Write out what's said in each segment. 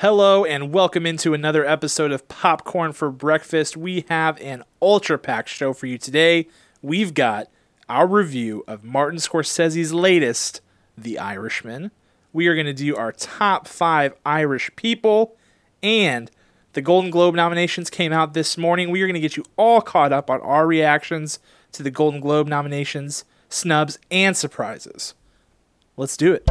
Hello and welcome into another episode of Popcorn for Breakfast. We have an ultra packed show for you today. We've got our review of Martin Scorsese's latest, The Irishman. We are going to do our top five Irish people, and the Golden Globe nominations came out this morning. We are going to get you all caught up on our reactions to the Golden Globe nominations, snubs, and surprises. Let's do it.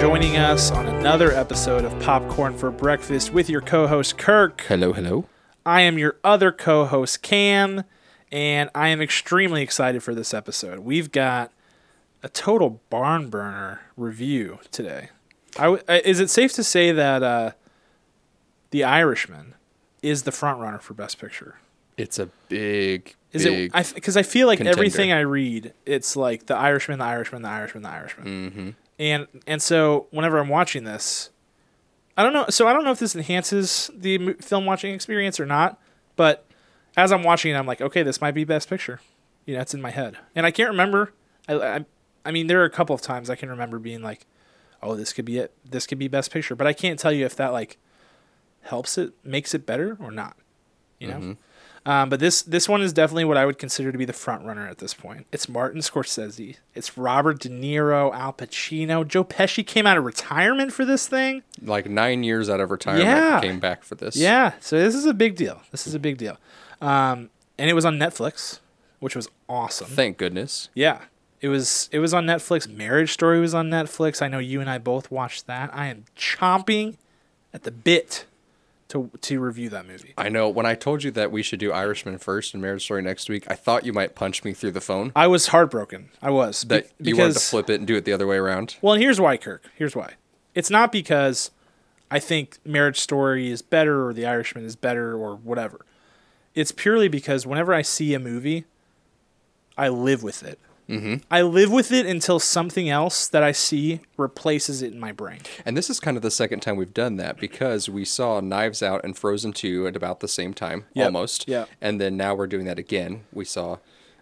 Joining us on another episode of Popcorn for Breakfast with your co host Kirk. Hello, hello. I am your other co host Cam, and I am extremely excited for this episode. We've got a total barn burner review today. I w- uh, is it safe to say that uh, The Irishman is the front runner for Best Picture? It's a big, Is big. it? Because I, feel like contender. everything I read, it's like The Irishman, The Irishman, The Irishman, The Irishman. mm-hmm. And and so whenever I'm watching this, I don't know. So I don't know if this enhances the film watching experience or not. But as I'm watching it, I'm like, okay, this might be Best Picture. You know, it's in my head, and I can't remember. I, I, I mean, there are a couple of times I can remember being like, oh, this could be it. This could be Best Picture, but I can't tell you if that like helps it, makes it better or not. You know. Mhm. Um, but this this one is definitely what I would consider to be the front runner at this point. It's Martin Scorsese. It's Robert De Niro, Al Pacino, Joe Pesci came out of retirement for this thing. like nine years out of retirement, Yeah. came back for this. Yeah, so this is a big deal. This is a big deal. Um, and it was on Netflix, which was awesome. Thank goodness. Yeah. It was it was on Netflix. Marriage Story was on Netflix. I know you and I both watched that. I am chomping at the bit to to review that movie. I know. When I told you that we should do Irishman first and Marriage Story next week, I thought you might punch me through the phone. I was heartbroken. I was That be- you wanted to flip it and do it the other way around. Well, and here's why, Kirk. Here's why. It's not because I think Marriage Story is better or The Irishman is better or whatever. It's purely because whenever I see a movie, I live with it. Mm-hmm. I live with it until something else that I see replaces it in my brain. And this is kind of the second time we've done that because we saw Knives Out and Frozen 2 at about the same time, Yep. almost. Yeah. And then now we're doing that again. We saw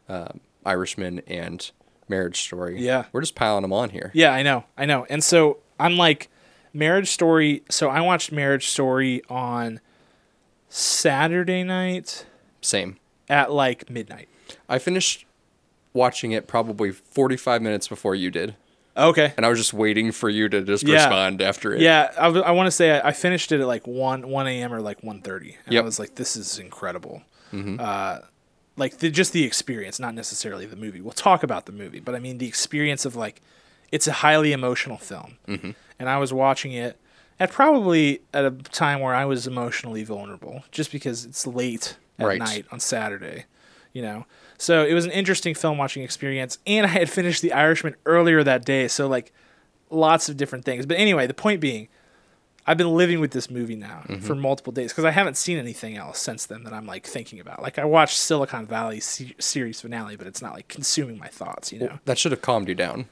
um, Irishman and Marriage Story. Yeah. We're just piling them on here. Yeah, I know. I know. And so I'm like, Marriage Story. So I watched Marriage Story on Saturday night Same. at like midnight. I finished watching it probably 45 minutes before you did. Okay. And I was just waiting for you to just Yeah. respond after it. Yeah, I, want to say I, I finished it at like one one a.m. or like 1.30. and I Yep. Mm-hmm. was like, this is incredible. Uh, like the, just the experience, not necessarily the movie. We'll talk about the movie, but I mean the experience of like, it's a highly emotional film, Mm-hmm. and I was watching it at probably at a time where I was emotionally vulnerable, just because it's late at Right. night on Saturday, you know. So it was an interesting film watching experience, and I had finished The Irishman earlier that day, so like lots of different things. But anyway, the point being, I've been living with this movie now mm-hmm. for multiple days because I haven't seen anything else since then that I'm like thinking about. Like I watched Silicon Valley se- series finale, but it's not like consuming my thoughts, you know. That should have calmed you down.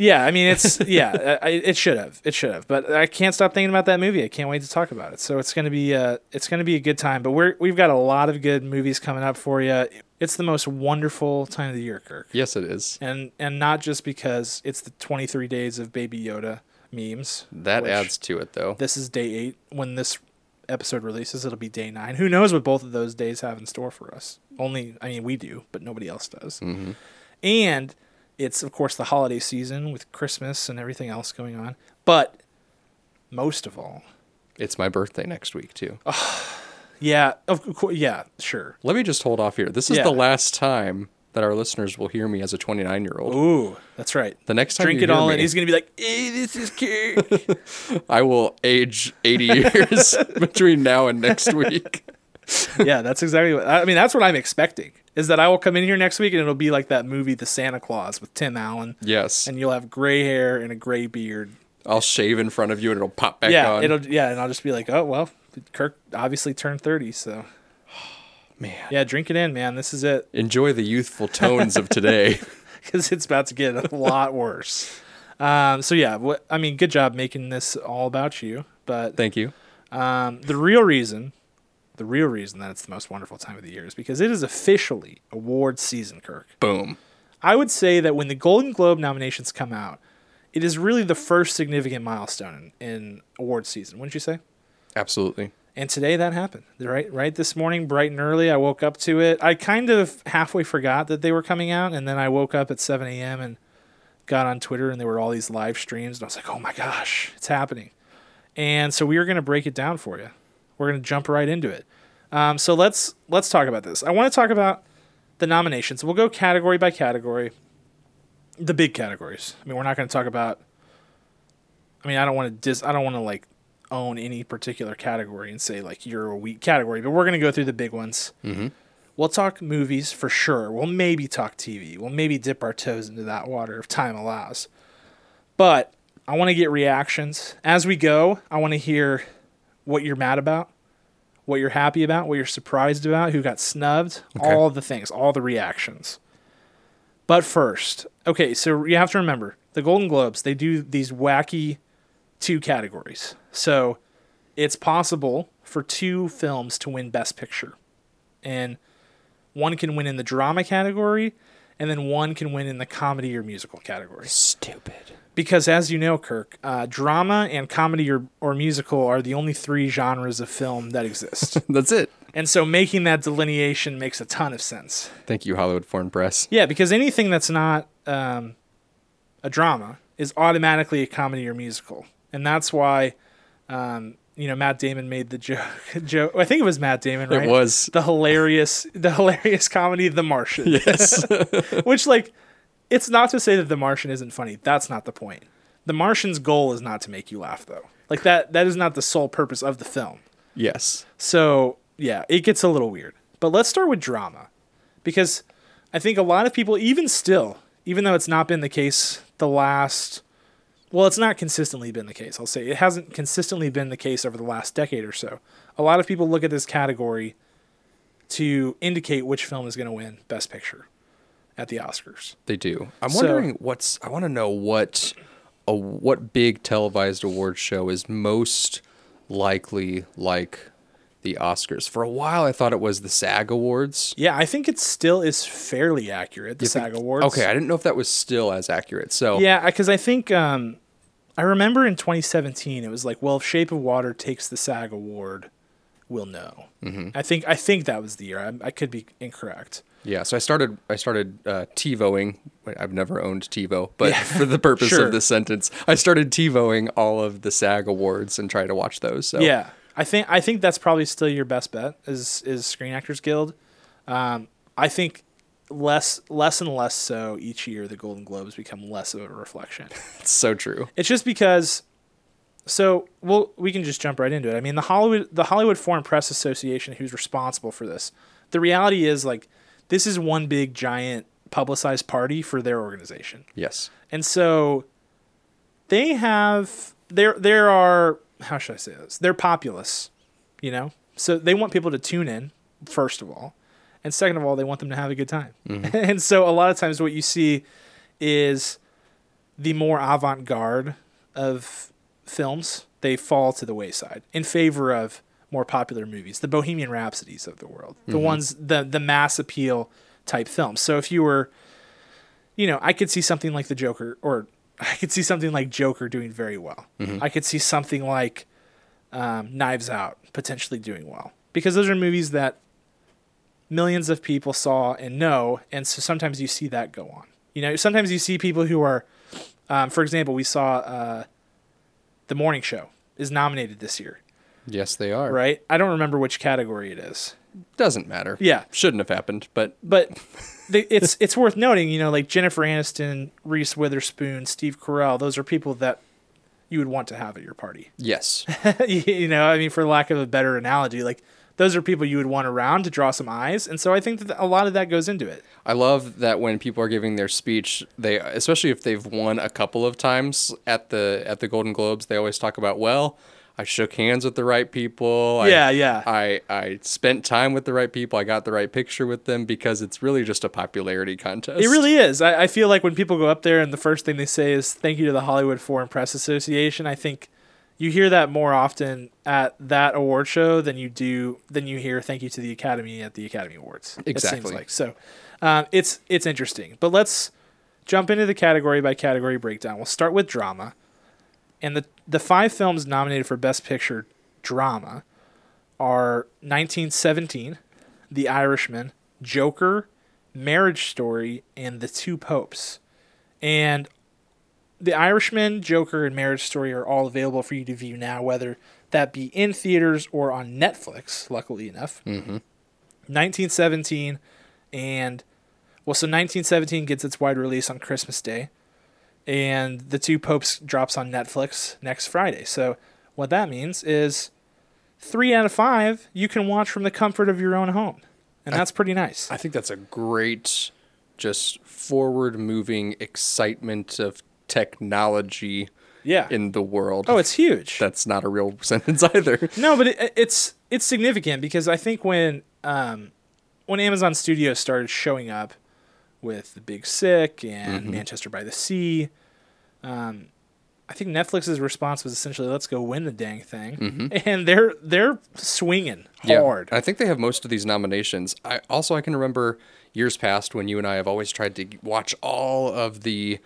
Yeah, I mean it's yeah, I, it should have, it should have, but I can't stop thinking about that movie. I can't wait to talk about it. So it's gonna be uh, it's gonna be a good time. But we're we've got a lot of good movies coming up for you. It's the most wonderful time of the year, Kirk, Yes, it is. and and not just because it's the 23 days of Baby Yoda memes. That adds to it, though. This is day eight. When this episode releases, it'll be day nine. Who knows what both of those days have in store for us? Only, I mean, we do, but nobody else does. Mhm. And it's, of course, the holiday season with Christmas and everything else going on. But most of all, It's my birthday next week, too. yeah, of course, yeah, sure. Let me just hold off here. This is Yeah. the last time that our listeners will hear me as a 29 year old. Ooh, that's right. The next time Drink you it hear all me, in. He's gonna be like, "Hey, this is Kirk." I will age 80 years between now and next week. yeah, that's exactly what I mean. That's what I'm expecting. Is that I will come in here next week and it'll be like that movie, The Santa Claus, with Tim Allen, Yes. and you'll have gray hair and a gray beard. I'll shave in front of you and it'll pop back yeah, on. it'll yeah, and I'll just be like, oh well, Kirk obviously turned thirty, so Man. Yeah, drink it in, man. This is it Enjoy the youthful tones of today. because it's about to get a lot worse. Um, so yeah, what I mean, good job making this all about you. But Thank you. um, the real reason, the real reason that it's the most wonderful time of the year is because it is officially award season, Kirk. Boom. I would say that when the Golden Globe nominations come out, it is really the first significant milestone in, in award season. Wouldn't you say? Absolutely. And today that happened. Right, right this morning, bright and early, I woke up to it. I kind of halfway forgot that they were coming out, and then I woke up at 7 a.m. and got on Twitter, and there were all these live streams, and I was like, "Oh my gosh, it's happening!" And so we are going to break it down for you. We're going to jump right into it. Um, so let's let's talk about this. I want to talk about the nominations. We'll go category by category. The big categories. I mean, we're not going to talk about. I mean, I don't want to dis. I don't want to like own any particular category and say like you're a weak category, but we're going to go through the big ones. Mm-hmm. We'll talk movies for sure. We'll maybe talk TV. We'll maybe dip our toes into that water if time allows. But I want to get reactions as we go. I want to hear what you're mad about, what you're happy about, what you're surprised about, who got snubbed, Okay. all the things, all the reactions. But first, okay, so you have to remember the Golden Globes, they do these wacky two categories. So it's possible for two films to win Best Picture. And one can win in the drama category, and then one can win in the comedy or musical category. Stupid. Because as you know, Kirk, uh, drama and comedy or, or musical are the only three genres of film that exist. That's it. and so making that delineation makes a ton of sense. Thank you, Hollywood Foreign Press. Yeah, because anything that's not um, a drama is automatically a comedy or musical, and that's why, um, you know, Matt Damon made the joke. joke. I think it was Matt Damon, right? It was. the hilarious, the hilarious comedy, The Martian. Yes. Which, like, it's not to say that The Martian isn't funny. That's not the point. The Martian's goal is not to make you laugh, though. Like that. That is not the sole purpose of the film. yes. So yeah, it gets a little weird. But let's start with drama, because I think a lot of people, even still, even though it's not been the case the last, well, it's not consistently been the case. I'll say it hasn't consistently been the case over the last decade or so. A lot of people look at this category to indicate which film is going to win Best Picture at the Oscars. They do. I'm So- wondering what's. I want to know what a what big televised award show is most likely like the Oscars. For a while, I thought it was the SAG Awards. Yeah, I think it still is fairly accurate. The SAG Awards. Okay, I didn't know if that was still as accurate. So Yeah, because I think um, I remember in 2017 it was like, well, if Shape of Water takes the SAG award, we'll know. Mm-hmm. I think I think that was the year. I, I could be incorrect. Yeah, so I started. I started uh, TiVoing. I've never owned TiVo, but for the purpose Sure. of this sentence, I started TiVoing all of the SAG Awards and try to watch those. So Yeah, I think I think that's probably still your best bet is is Screen Actors Guild. Um, I think less less and less so each year the Golden Globes become less of a reflection. it's so true. It's just because. So well, we can just jump right into it. I mean, the Hollywood the Hollywood Foreign Press Association, who's responsible for this, the reality is like this is one big giant publicized party for their organization, Yes. and so they have there there are how should I say this? They're populous, you know. So they want people to tune in first of all, and second of all, they want them to have a good time. Mm-hmm. and so a lot of times, what you see is the more avant-garde of films they fall to the wayside in favor of more popular movies, the Bohemian Rhapsodies of the world, the ones the the mass appeal type films. So if you were, you know, I could see something like The Joker, or I could see something like Joker doing very well. I could see something like um, Knives Out potentially doing well because those are movies that millions of people saw and know, and so sometimes you see that go on. You know, sometimes you see people who are, um, for example, we saw uh, the Morning Show is nominated this year, Yes, they are. right? I don't remember which category it is. Doesn't matter. Yeah. Shouldn't have happened, but but the, it's it's worth noting, you know, like Jennifer Aniston, Reese Witherspoon, Steve Carell, those are people that you would want to have at your party. yes. you know, I mean, for lack of a better analogy, like those are people you would want around to draw some eyes, and so I think that a lot of that goes into it. I love that when people are giving their speech, they especially if they've won a couple of times at the at the Golden Globes, they always talk about, well, I shook hands with the right people. I- Yeah, yeah. I I spent time with the right people. I got the right picture with them because it's really just a popularity contest. It really is. I, I feel like when people go up there and the first thing they say is thank you to the Hollywood Foreign Press Association, I think you hear that more often at that award show than you do than you hear thank you to the Academy at the Academy Awards. It seems Exactly. like so. Um, it's it's interesting, but let's jump into the category by category breakdown. We'll start with drama, and the the five films nominated for Best Picture drama are 1917, The Irishman, Joker, Marriage Story, and The Two Popes. And The Irishman, Joker, and Marriage Story are all available for you to view now, whether that be in theaters or on Netflix, luckily enough. Mm-hmm. 1917 and, well, so 1917 gets its wide release on Christmas Day, and The Two Popes drops on Netflix next Friday. So, what that means is three out of five you can watch from the comfort of your own home. And that's pretty nice. I think that's a great, just forward moving excitement of technology Yeah. in the world. oh, it's huge. that's not a real sentence either. No, but it, it's it's significant because I think when um, when Amazon Studios started showing up with The Big Sick and Manchester by the Sea, um, I think Netflix's response was essentially "Let's go win the dang thing," and they're they're swinging hard. I think they have most of these nominations. I also I can remember years past when you and I have always tried to watch all of the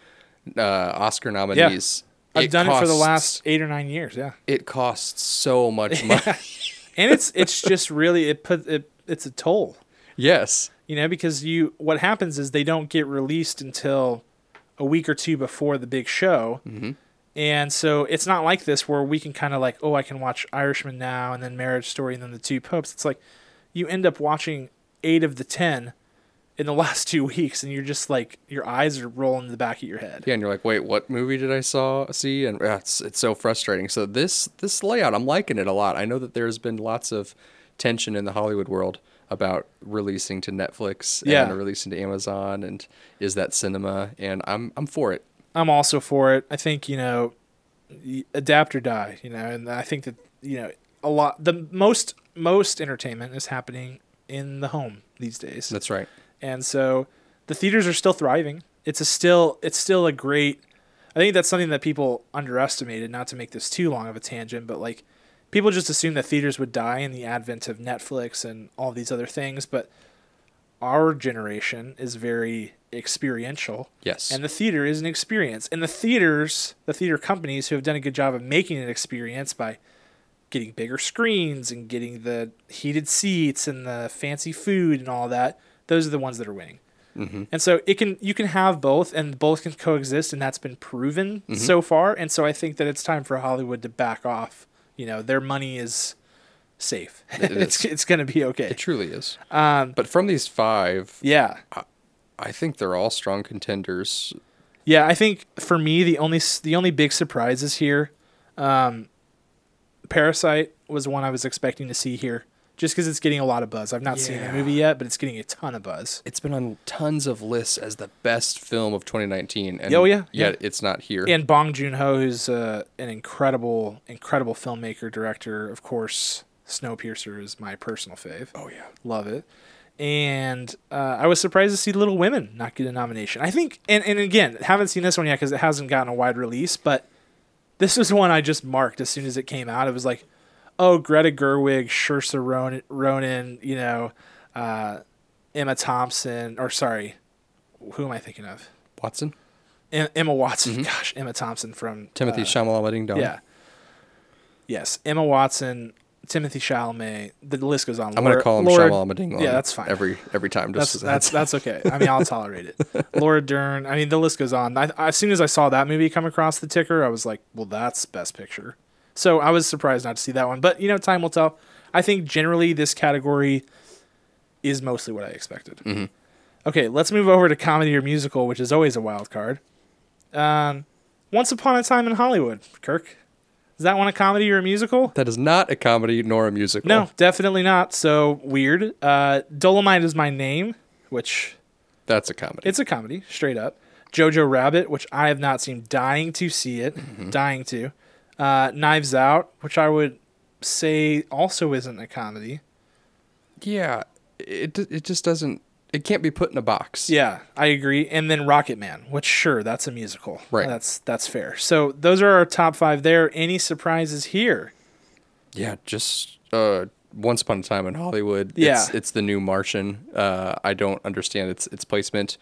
uh, Oscar nominees. I've It done it for the last eight or nine years. Yeah, It costs so much money. and it's it's just really it put it it's a toll. yes. you know because you what happens is they don't get released until a week or two before the big show mm-hmm. and so it's not like this where we can kind of like oh i can watch irishman now and then marriage story and then the two popes it's like you end up watching eight of the ten in the last two weeks and you're just like your eyes are rolling in the back of your head Yeah, and you're like, wait, what movie did I saw see? And yeah, it's it's so frustrating. So this this layout, I'm liking it a lot. I know that there's been lots of tension in the Hollywood world about releasing to Netflix Yeah. and releasing to Amazon and is that cinema? And I'm I'm for it. I'm also for it. I think you know, adapt or die. You know, and I think that you know a lot. The most most entertainment is happening in the home these days, That's right. and so the theaters are still thriving. It's a still it's still a great. I think that's something that people underestimated. Not to make this too long of a tangent, but like people just assume that theaters would die in the advent of Netflix and all these other things, but our generation is very experiential Yes. and the theater is an experience. And the theaters, the theater companies who have done a good job of making an experience by getting bigger screens and getting the heated seats and the fancy food and all that, those are the ones that are winning. Mm-hmm. And so it can you can have both and both can coexist and that's been proven mm-hmm. so far. And so I think that it's time for Hollywood to back off. You know, their money is safe. it's it's going to be okay. it truly is. Um, But from these five, yeah. I think they're all strong contenders. Yeah, I think for me the only the only big surprises here, um, Parasite was one I was expecting to see here, just because it's getting a lot of buzz. I've not seen the movie yet, but it's getting a ton of buzz. It's been on tons of lists as the best film of 2019, and Oh, yeah, yet yeah. it's not here. And Bong Joon Ho, who's uh, an incredible, incredible filmmaker, director. Of course, Snowpiercer is my personal fave. oh yeah, Love it. And uh, I was surprised to see Little Women not get a nomination. I think, and, and again, haven't seen this one yet because it hasn't gotten a wide release, but this was one I just marked as soon as it came out. It was like, oh, Greta Gerwig, Saoirse Ronan, you know, uh, Emma Thompson, or sorry, who am I thinking of? Watson, Em- Emma Watson. Gosh, Emma Thompson from Timothy uh, Chalamet, Ding Dong. Yeah. Yes, Emma Watson, Timothy Chalamet. The list goes on. I'm gonna call him Laura- Chalamet Ding. Yeah, that's fine. Every every time. That's Just that's that's okay. I mean, I'll tolerate it. Laura Dern. I mean, the list goes on. I, as soon as I saw that movie come across the ticker, I was like, "Well, that's Best Picture." So I was surprised not to see that one. But you know, time will tell. I think generally this category is mostly what I expected. Mm-hmm. Okay, let's move over to comedy or musical, which is always a wild card. Um, Once Upon a Time in Hollywood, Kirk. Is that one a comedy or a musical? that is not a comedy nor a musical. No, definitely not. So weird. Uh, Dolomite is my name, which that's a comedy. it's a comedy, straight up. Jojo Rabbit, which I have not seen, dying to see it, Mm-hmm. dying to. Uh, Knives Out, which I would say also isn't a comedy. Yeah, it it just doesn't. It can't be put in a box. Yeah, I agree. And then Rocket Man, which sure, that's a musical. Right. That's that's fair. So those are our top five there. Any surprises here? Yeah, just uh, Once Upon a Time in Hollywood. Yeah. it's, it's the new Martian. Uh, I don't understand its its placement,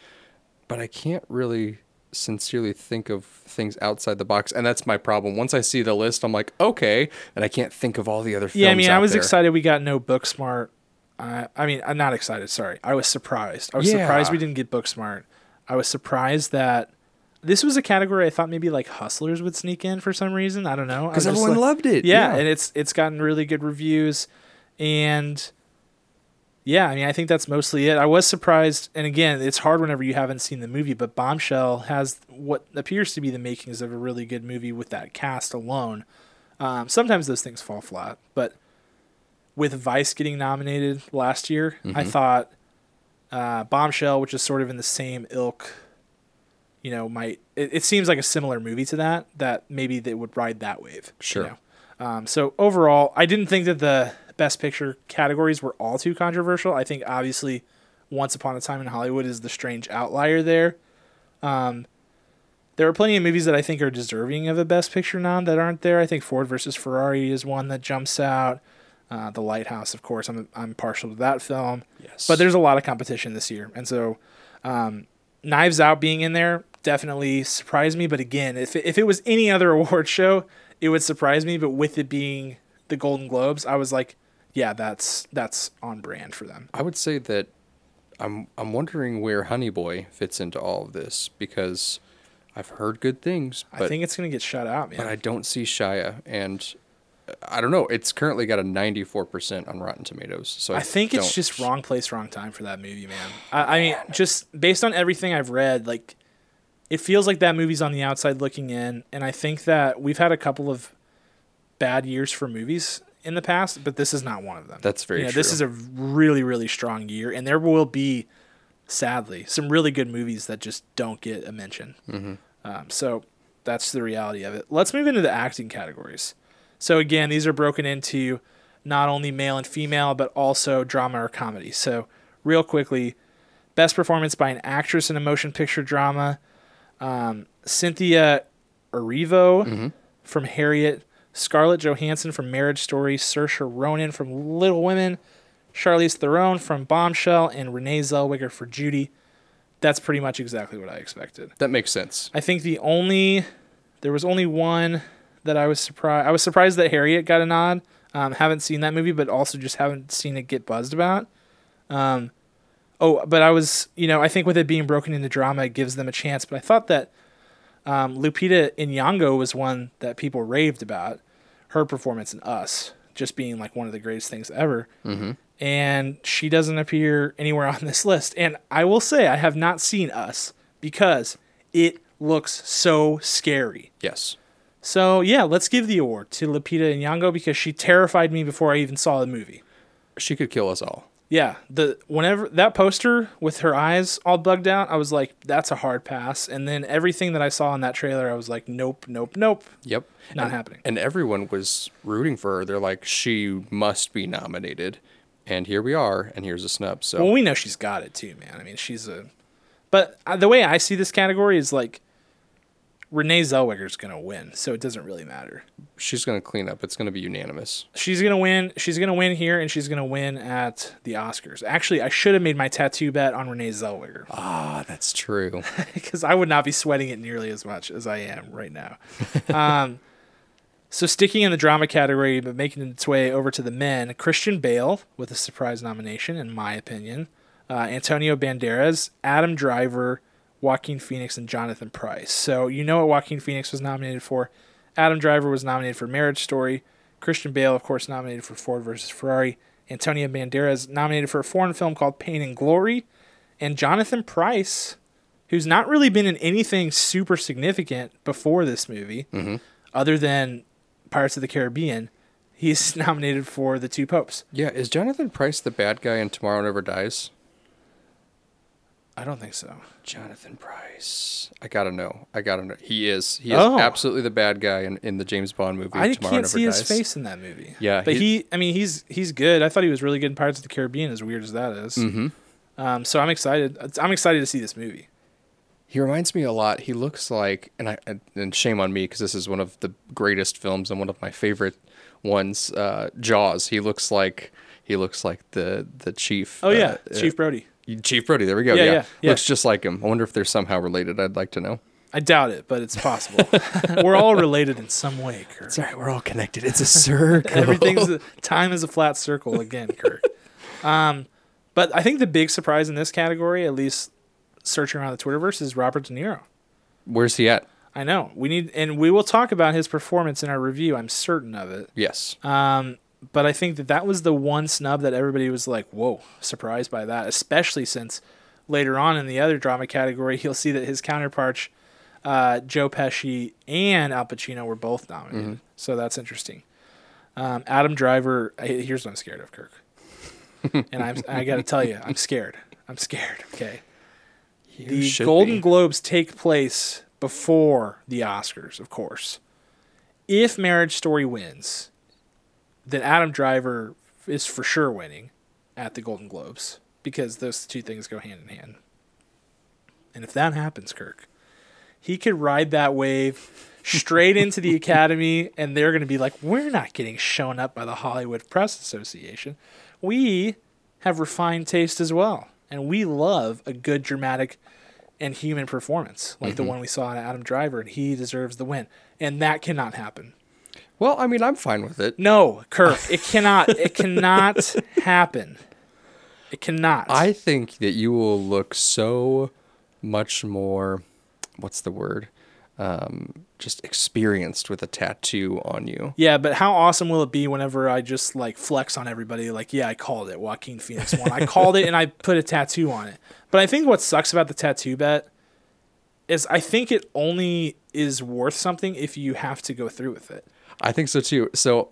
but I can't really sincerely think of things outside the box, and that's my problem. Once I see the list, I'm like, okay, and I can't think of all the other. Films Yeah, I mean, I was there. excited we got no Booksmart. Uh, I mean, I'm not excited. Sorry, I was surprised. I was surprised we didn't get Booksmart. I was surprised that this was a category I thought maybe like Hustlers would sneak in for some reason. I don't know. Because everyone like- loved it. yeah, and it's it's gotten really good reviews, and yeah, I mean, I think that's mostly it. I was surprised, and again, it's hard whenever you haven't seen the movie, but Bombshell has what appears to be the makings of a really good movie with that cast alone. Um, sometimes those things fall flat, but with Vice getting nominated last year, I thought uh, Bombshell, which is sort of in the same ilk, you know, might it, it seems like a similar movie to that. That maybe they would ride that wave. you Sure. know? Um, so overall, I didn't think that the Best Picture categories were all too controversial. I think obviously, Once Upon a Time in Hollywood is the strange outlier there. Um, there are plenty of movies that I think are deserving of a Best Picture nom that aren't there. I think Ford versus Ferrari is one that jumps out. Uh, the Lighthouse, of course, I'm I'm partial to that film. Yes. But there's a lot of competition this year, and so um, Knives Out being in there definitely surprised me. But again, if it, if it was any other award show, it would surprise me. But with it being the Golden Globes, I was like, yeah, that's that's on brand for them. I would say that I'm I'm wondering where Honey Boy fits into all of this because I've heard good things, but I think it's gonna get shut out, man. but I don't see Shia, and uh, I don't know. It's currently got a 94% on Rotten Tomatoes. So I, I think it's just wrong place, wrong time for that movie, man. I, I mean, just based on everything I've read, like it feels like that movie's on the outside looking in, and I think that we've had a couple of bad years for movies in the past, but this is not one of them. That's very You know, This is a really, really strong year, and there will be, sadly, some really good movies that just don't get a mention. Mm-hmm. Um, so that's the reality of it. Let's move into the acting categories. So again, these are broken into not only male and female, but also drama or comedy. So real quickly, best performance by an actress in a motion picture drama, um, Cynthia Erivo from Harriet, Scarlett Johansson from Marriage Story, Saoirse Ronan from Little Women, Charlize Theron from Bombshell, and Renee Zellweger for Judy. That's pretty much exactly what I expected. that makes sense. I think the only there was only one that I was surprised. I was surprised that Harriet got a nod. Um, haven't seen that movie, but also just haven't seen it get buzzed about. Um, oh, but I was, you know, I think with it being broken into drama, it gives them a chance. But I thought that um, Lupita Nyong'o was one that people raved about. Her performance in Us just being like one of the greatest things ever. Mm-hmm. And she doesn't appear anywhere on this list. And I will say I have not seen Us because it looks so scary. Yes. So yeah, let's give the award to Lupita Nyong'o because she terrified me before I even saw the movie. She could kill us all. Yeah, the whenever that poster with her eyes all bugged out, I was like, that's a hard pass. And then everything that I saw in that trailer, I was like, nope, nope, nope, Yep. not and, happening. And everyone was rooting for her. They're like, she must be nominated. And here we are, and here's a snub. So Well, we know she's got it too, man. I mean, she's a. But uh, the way I see this category is like, Renee Zellweger's gonna win, so it doesn't really matter. she's going to clean up. It's going to be unanimous. She's gonna win. She's gonna win here, and she's gonna win at the Oscars. Actually, I should have made my tattoo bet on Renee Zellweger Ah, that's true. because I would not be sweating it nearly as much as I am right now. um, so sticking in the drama category, but making its way over to the men, Christian Bale with a surprise nomination, in my opinion. Uh, Antonio Banderas, Adam Driver, Joaquin Phoenix, and Jonathan Pryce. So you know what Joaquin Phoenix was nominated for. Adam Driver was nominated for Marriage Story. Christian Bale, of course, nominated for Ford versus Ferrari. Antonio Banderas nominated for a foreign film called Pain and Glory. And Jonathan Pryce, who's not really been in anything super significant before this movie, mm-hmm. other than Pirates of the Caribbean, he's nominated for The Two Popes. Yeah, is Jonathan Pryce the bad guy in Tomorrow Never Dies? I don't think so. Jonathan Pryce. I gotta know. I gotta know. He is. He is Oh. absolutely the bad guy in, in the James Bond movie. I Tomorrow can't Never see his face in that movie. Yeah, but he- he, I mean, he's he's good. I thought he was really good in Pirates of the Caribbean. As weird as that is. Mm-hmm. Um, so I'm excited. I'm excited to see this movie. He reminds me a lot. He looks like, and I and shame on me because this is one of the greatest films and one of my favorite ones. Uh, Jaws. He looks like he looks like the the chief. Oh yeah, uh, Chief Brody. Chief Brody. There we go. Yeah, Yeah, yeah, yeah. looks just like him. I wonder if they're somehow related. I'd like to know. I doubt it, but it's possible. We're all related in some way, Kirk. all right. we're all connected. It's a circle. Everything's a, time is a flat circle again, Kirk. Um, but I think the big surprise in this category, at least searching around the Twitterverse, is Robert De Niro. Where's he at? I know we need, and we will talk about his performance in our review. I'm certain of it. Yes. Um, but I think that that was the one snub that everybody was like, "Whoa!" surprised by that, especially since later on in the other drama category, you'll see that his counterparts, uh, Joe Pesci and Al Pacino, were both nominated. So that's interesting. Um, Adam Driver. Here's what I'm scared of, Kirk. and I'm, I got to tell you, I'm scared. I'm scared. Okay. You The Golden be. Globes take place before the Oscars, of course. If Marriage Story wins, then Adam Driver is for sure winning at the Golden Globes because those two things go hand in hand. And if that happens, Kirk, he could ride that wave straight into the Academy, and they're going to be like, we're not getting shown up by the Hollywood Press Association. We have refined taste as well, and we love a good dramatic and human performance like the mm-hmm. one we saw in Adam Driver, and he deserves the win. And that cannot happen. Well, I mean, I'm fine with it. No, Kirk, it cannot. It cannot happen. It cannot. I think that you will look so much more, what's the word? Um, just experienced with a tattoo on you. Yeah, but how awesome will it be whenever I just like flex on everybody? Like, yeah, I called it. Joaquin Phoenix won. I called it and I put a tattoo on it. But I think what sucks about the tattoo bet is I think it only is worth something if you have to go through with it. I think so too. So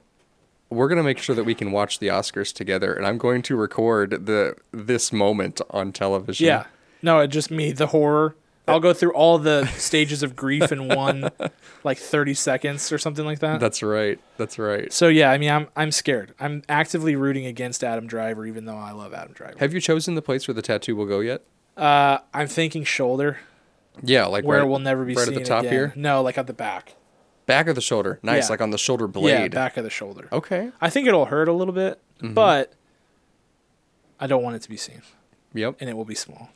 we're gonna make sure that we can watch the Oscars together, and I'm going to record the this moment on television. Yeah. No, it just me, the horror. I'll go through all the stages of grief in one like 30 seconds or something like that. that's right. That's right. So yeah, I mean, I'm I'm scared. I'm actively rooting against Adam Driver, even though I love Adam Driver. Have you chosen the place where the tattoo will go yet? Uh, I'm thinking shoulder, Yeah, like where right, it will never be right seen at the top again. here, No, like at the back. Back of the shoulder. Nice, Yeah. like on the shoulder Yeah, blade. back of the shoulder. Okay. I think it'll hurt a little bit, Mm-hmm. but I don't want it to be seen, Yep. and it will be small.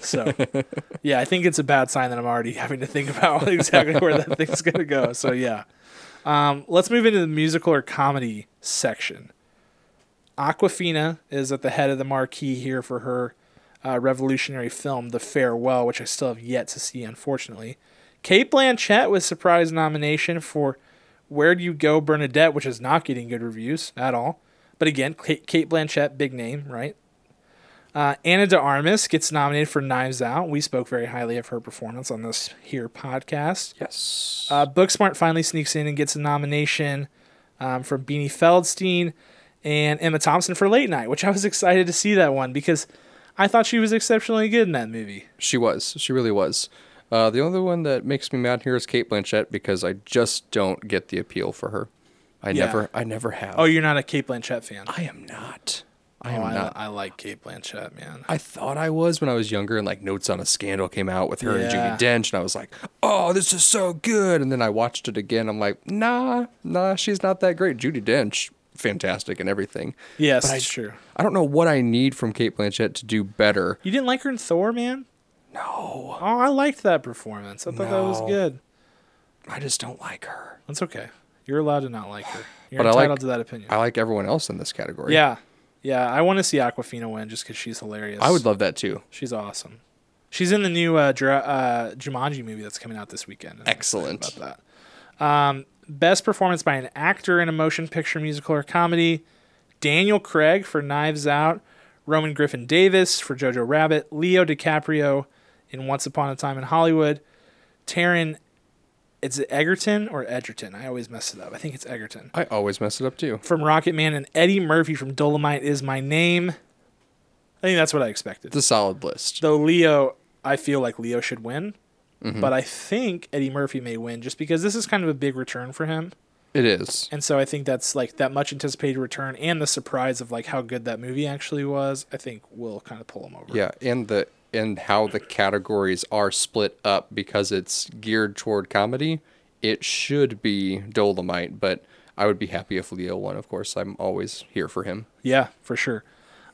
So, yeah, I think it's a bad sign that I'm already having to think about exactly where that thing's gonna go. So yeah, um, let's move into the musical or comedy section. Awkwafina is at the head of the marquee here for her uh, revolutionary film, The Farewell, which I still have yet to see, unfortunately. Cate Blanchett was surprise nomination for Where Do You Go, Bernadette, which is not getting good reviews at all. But again, Cate Blanchett, big name, right? Uh, Ana de Armas gets nominated for Knives Out. We spoke very highly of her performance on this here podcast. Yes. Uh, Booksmart finally sneaks in and gets a nomination um, from Beanie Feldstein and Emma Thompson for Late Night, which I was excited to see that one because I thought she was exceptionally good in that movie. She was. She really was. Uh, the only one that makes me mad here is Cate Blanchett because I just don't get the appeal for her. I Yeah. never, I never have. Oh, you're not a Cate Blanchett fan? I am not. I oh, am I, not. I like Cate Blanchett, man. I thought I was when I was younger, and like Notes on a Scandal came out with her and Yeah. Judi Dench, and I was like, "Oh, this is so good." And then I watched it again. I'm like, "Nah, nah, she's not that great." Judi Dench, fantastic and everything. Yes, But I- true. I don't know what I need from Cate Blanchett to do better. You didn't like her in Thor, man? No, Oh, I liked that performance. I thought that was No. good. I just don't like her. That's okay. You're allowed to not like her. You're But I like- entitled to that opinion. I like everyone else in this category. yeah, yeah. I want to see Awkwafina win just because she's hilarious. I would love that too. She's awesome. She's in the new uh, uh, Jumanji movie that's coming out this weekend. I'm Excellent. About that. Um, best performance by an actor in a motion picture, musical, or comedy: Daniel Craig for Knives Out, Roman Griffin Davis for Jojo Rabbit, Leo DiCaprio in Once Upon a Time in Hollywood, Taron. It's Egerton or Edgerton. I always mess it up. I think it's Egerton I always mess it up too. from Rocket Man and Eddie Murphy from Dolomite is My Name. I think that's what I expected. It's a solid list. Though Leo, I feel like Leo should win, Mm-hmm. but I think Eddie Murphy may win just because this is kind of a big return for him. It is. And so I think that's like that much anticipated return and the surprise of like how good that movie actually was, I think will kind of pull him over. Yeah, and the and how the categories are split up because it's geared toward comedy. It should be Dolomite, but I would be happy if Leo won. Of course, I'm always here for him. Yeah, for sure.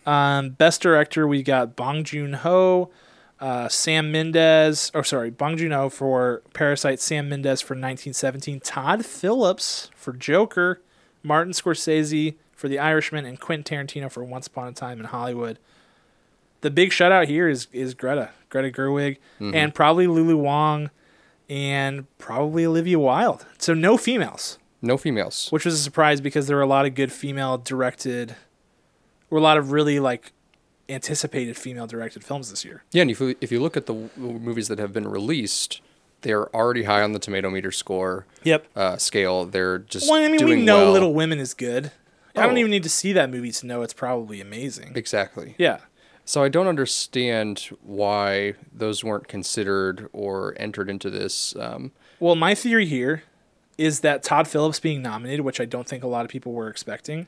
Um, best director, we got Bong Joon Ho, uh, Sam Mendes. Oh, sorry, Bong Joon Ho for Parasite, Sam Mendes for 1917, Todd Phillips for Joker, Martin Scorsese for The Irishman, and Quentin Tarantino for Once Upon a Time in Hollywood. The big shutout here is is Greta, Greta Gerwig, and probably Lulu Wang, and probably Olivia Wilde. So no females No females. which was a surprise because there were a lot of good female directed, or a lot of really like anticipated female directed films this year. Yeah, and if you, if you look at the w- movies that have been released, they're already high on the tomato meter score Yep. uh, scale. They're just Well, I mean, we know well. Little Women is good. I don't Oh. even need to see that movie to know it's probably amazing. exactly. Yeah. So I don't understand why those weren't considered or entered into this. Um, Well, my theory here is that Todd Phillips being nominated, which I don't think a lot of people were expecting,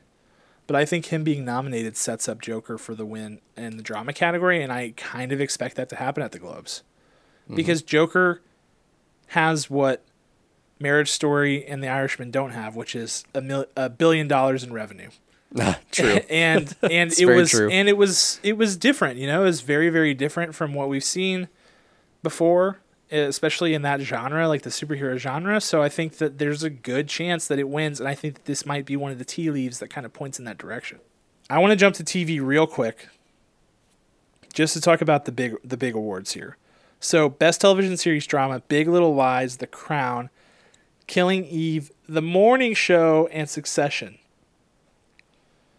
but I think him being nominated sets up Joker for the win in the drama category, and I kind of expect that to happen at the Globes. Because Joker has what Marriage Story and The Irishman don't have, which is a, mil- a billion dollars in revenue. True. and and it was true. and it was it was different you know it was very very different from what we've seen before especially in that genre like the superhero genre so i think that there's a good chance that it wins and i think that this might be one of the tea leaves that kind of points in that direction i want to jump to tv real quick just to talk about the big the big awards here so best television series drama big little lies the crown killing eve the morning show and succession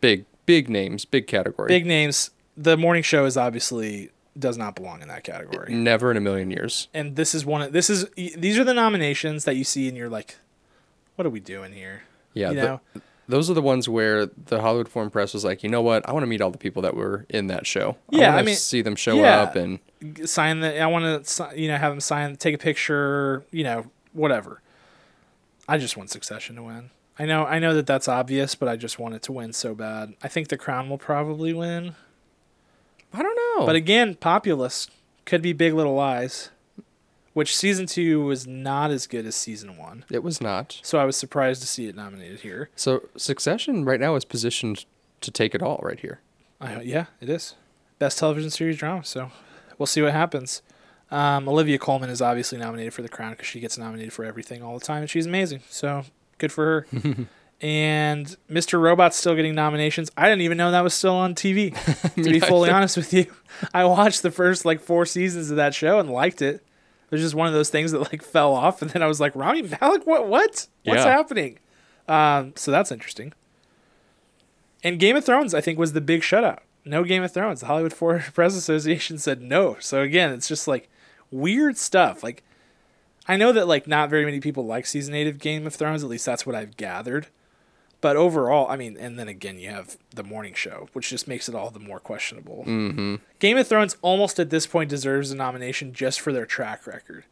big, big names, big category. big names. The morning show is obviously does not belong in that category. Never in a million years. And this is one of this is these are the nominations that you see and you're like, what are we doing here? Yeah, You the- those are the ones where the Hollywood Foreign Press was like, you know what? I want to meet all the people that were in that show. Yeah, wanna I mean, see them show yeah. up and Sign the I want to you know have them sign take a picture, you know, whatever. I just want Succession to win. I know I know that that's obvious, but I just want it to win so bad. I think The Crown will probably win. I don't know. But again, Populous could be Big Little Lies, which season 2 was not as good as season 1. it was not. So I was surprised to see it nominated here. So Succession right now is positioned to take it all right here. I, yeah, it is best television series drama. So we'll see what happens. Um, Olivia Colman is obviously nominated for the Crown because she gets nominated for everything all the time, and she's amazing. So good for her. and Mr. Robot's still getting nominations. I didn't even know that was still on TV. To be fully honest with you, I watched the first like four seasons of that show and liked it. It was just one of those things that like fell off, and then I was like, Rami Malek, what? What? What's Yeah. happening? Um, so that's interesting. And Game of Thrones, I think, was the big shutout. No Game of Thrones. The Hollywood Foreign Press Association said no. So again, it's just like weird stuff. Like I know that like not very many people like season eight of Game of Thrones. At least that's what I've gathered. But overall, I mean, and then again, you have the morning show, which just makes it all the more questionable. Mm-hmm. Game of Thrones almost at this point deserves a nomination just for their track record.